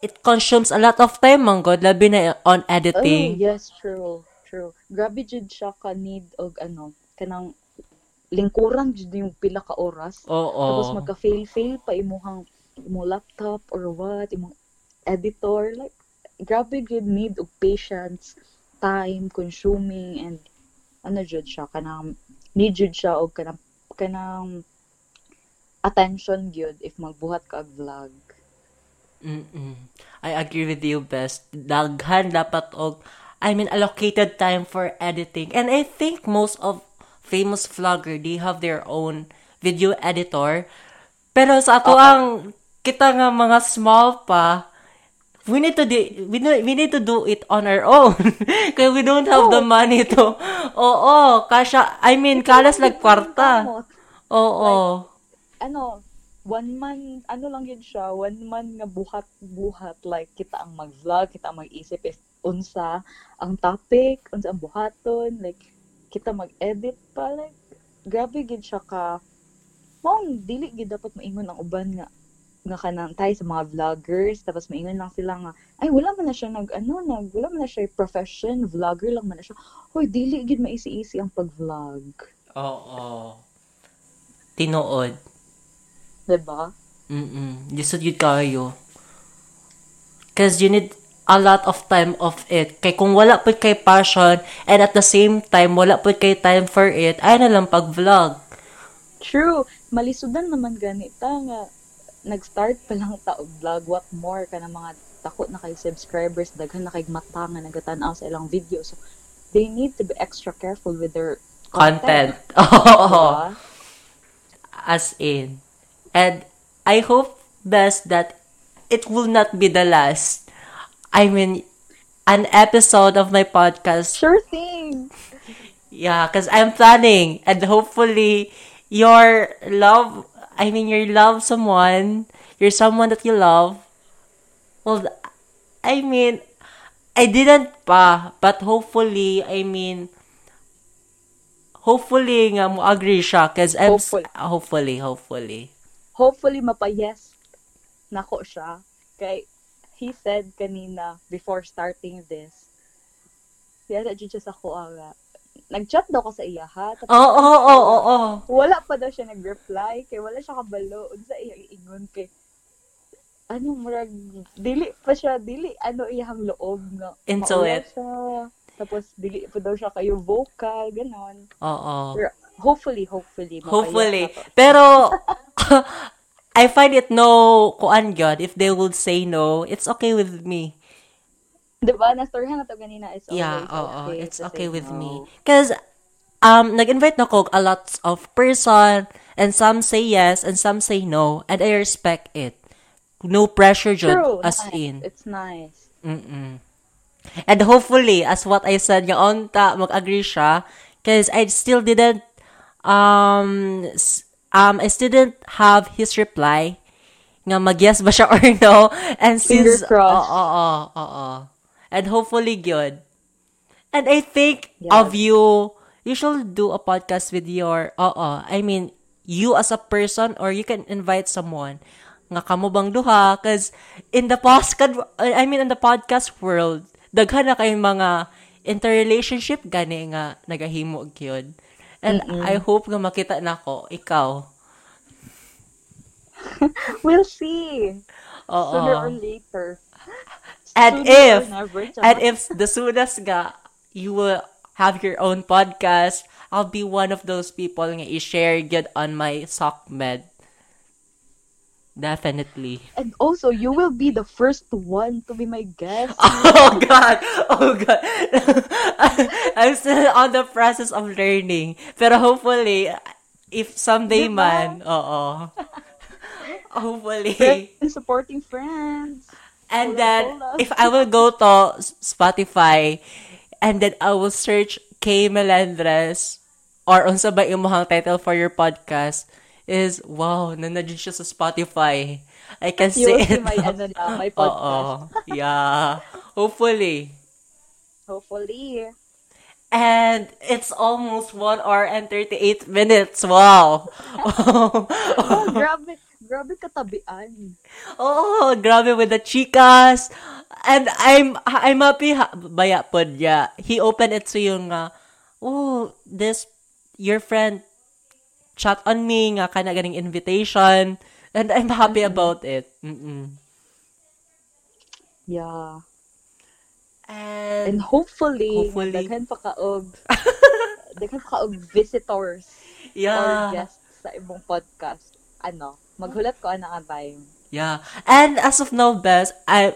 it consumes a lot of time, man God, labi na on Oh, editing. yes, true. True. Grabe jud siya ka need og ano, kanang lingkuran jud yung pila ka oras. Oo. Tapos magka-fail-fail pa imuhang imo laptop or what, imong editor like grabe jud need og patience, time consuming and ano jud siya kanang need jud siya og kanang kanang attention gyud if magbuhat ka og vlog. Mm-mm. I agree with you, best. Daghan dapat og, I mean, allocated time for editing. And I think most of famous vlogger, they have their own video editor. Pero sa ato ang, kita nga mga small pa, we need to do, we, know, we need to do it on our own. Kaya we don't have the money to, oo, kasha, I mean, kalas lag kwarta. Kamot. Oo. ano, one man, ano lang yun siya, one man nga buhat-buhat, like, kita ang mag-vlog, kita ang mag-isip if unsa ang topic, unsa ang buhaton, like, kita mag-edit pa, like, grabe gid siya ka, mong, dili gid dapat maingon ang uban nga, nga kanang tayo sa mga vloggers, tapos maingon lang sila nga, ay, wala man na siya nag, ano, nag, wala man na siya profession, vlogger lang man na siya, hoy, dili gid maisi-isi ang pag-vlog. Oo. Tinuod. Diba? Mm-mm. Lisod yun kayo. Cause you need a lot of time of it. Kay kung wala po kay passion, and at the same time, wala po kay time for it, ay na lang pag-vlog. True. Malisudan naman ganita nga nag-start pa lang ta og vlog what more ka ng mga takot na kay subscribers daghan na kay mata nga nagatan-aw sa ilang video so they need to be extra careful with their Content. content. Oo. Diba? As in. And I hope best that it will not be the last. I mean, an episode of my podcast Sure thing. Yeah, because I'm planning, and hopefully, your love, I mean, you love someone, you're someone that you love. Well, I mean, I didn't pa, but hopefully, I mean, hopefully nga mo agree siya, because I'm, Hopefully. hopefully, hopefully. Hopefully mapa-yes nako siya kay he said kanina before starting this Kaya na siya sa ko nga. Nag-chat daw ko sa iya ha. Oo, oo, oo, oo. wala pa daw siya nag-reply. Kaya wala siya kabalo. Unsa iya iingon kay ano murag dili pa siya dili ano iyang loob nga Into it. siya. tapos dili pa daw siya kayo vocal ganon Oo. Pero, hopefully hopefully Hopefully. Pero, I find it no kuan God. If they would say no, it's okay with me. Di ba? Nastorhan na to ganina. It's Yeah, always oo. okay It's okay with no. me. Because, um, nag-invite na ko a lot of person, and some say yes, and some say no, and I respect it. No pressure, Jud, True. as nice. in. It's nice. Mm-mm. And hopefully, as what I said, nga onta, mag-agree siya. Because I still didn't, um, um, I didn't have his reply. Nga mag-yes ba siya or no? And since, crossed. Oo, oo, oo. And hopefully good. And I think Yes. of you, you should do a podcast with your, oo, I mean, you as a person or you can invite someone nga kamo bang duha cause in the podcast I mean in the podcast world daghan na kayong mga interrelationship gani nga nagahimo gyud and I hope nga makita nako ikaw We'll see. oo Sooner or later. and Sooner if never, and if the soonest nga you will have your own podcast I'll be one of those people nga i-share gyud on my sock med definitely And also, you will be the first one to be my guest. Oh God! Oh God! I'm still on the process of learning. Pero hopefully, if someday Diba? man, oo. Hopefully. And supporting friends. And Hola, then, hola. if I will go to Spotify, and then I will search K. Melendres, or unsa ba imong title for your podcast, is, wow, nanadyan siya sa Spotify. I can see it. my, ano na, my Oo. podcast. Yeah. Hopefully. Hopefully. And it's almost 1 hour and 38 minutes. Wow. Oh, grabe. Grabe katabian. oh, grabe with the chicas. And I'm I'm happy ha- baya pod ya. He opened it to yung nga, oh, this your friend chat on me nga kana ganing invitation and I'm happy about it. Mm-mm. Yeah. And, And hopefully, Hopefully. daghan pa kaog, daghan pa kaog visitors or yeah. guests sa imong podcast. Ano, maghulat ko ana nga time. Yeah. And as of now, Bess, I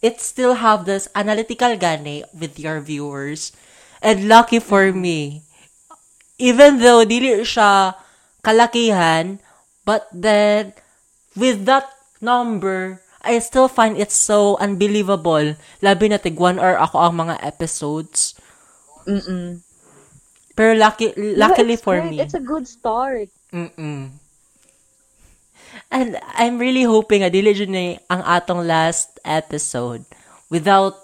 it still have this analytical gane with your viewers. And lucky for me, even though dili siya kalakihan, but then with that number, I still find it so unbelievable. Labi na tig one hour ako ang mga episodes. Mm-mm. Pero lucky, luckily it's for great. me. It's a good start. Mm-mm. And I'm really hoping nga dili jud ni ang atong last episode without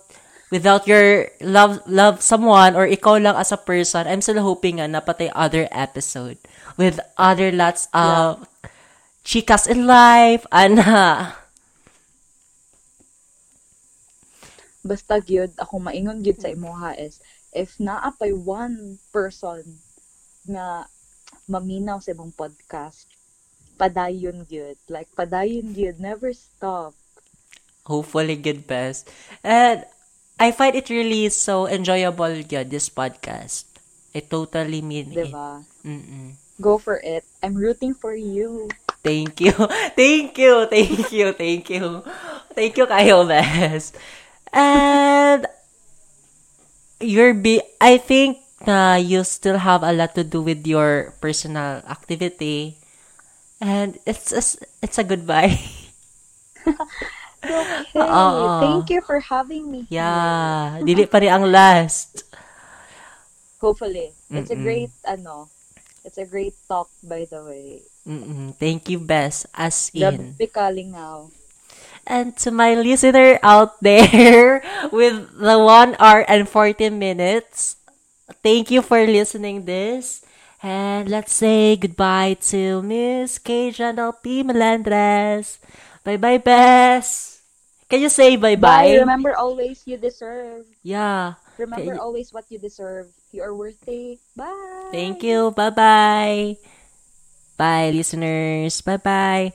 without your love love someone or ikaw lang as a person. I'm still hoping nga napatay other episode with other lots of chicas in life ana. Basta gyud ako maingon gyud sa imuha is if naa pay one person nga maminaw sa imong podcast, padayon gyud. Like padayon gyud, never stop. Hopefully good best. And I find it really so enjoyable yun, this podcast. I totally mean it. Diba? Mm-mm. Go for it. I'm rooting for you. Thank you. Thank you. Thank you. Thank you. Thank you kayo, Bes. And you're be I think na you still have a lot to do with your personal activity. And it's a, it's a goodbye. Okay. Oo. Thank you for having me. yeah. Dili pa rin ang last. Hopefully. It's a Mm-mm. great, ano, it's a great talk, by the way. Mm-mm. Thank you, Bes. As in. calling now. And to my listener out there with the 1 hour and 40 minutes, thank you for listening this. And let's say goodbye to Miss K. P. Melendres. Bye-bye, Bess. Can you say Bye. bye-bye? Remember always you deserve. Yeah. Remember Okay. always what you deserve. You are worthy. Bye. Thank you. Bye-bye. Bye, listeners. Bye-bye.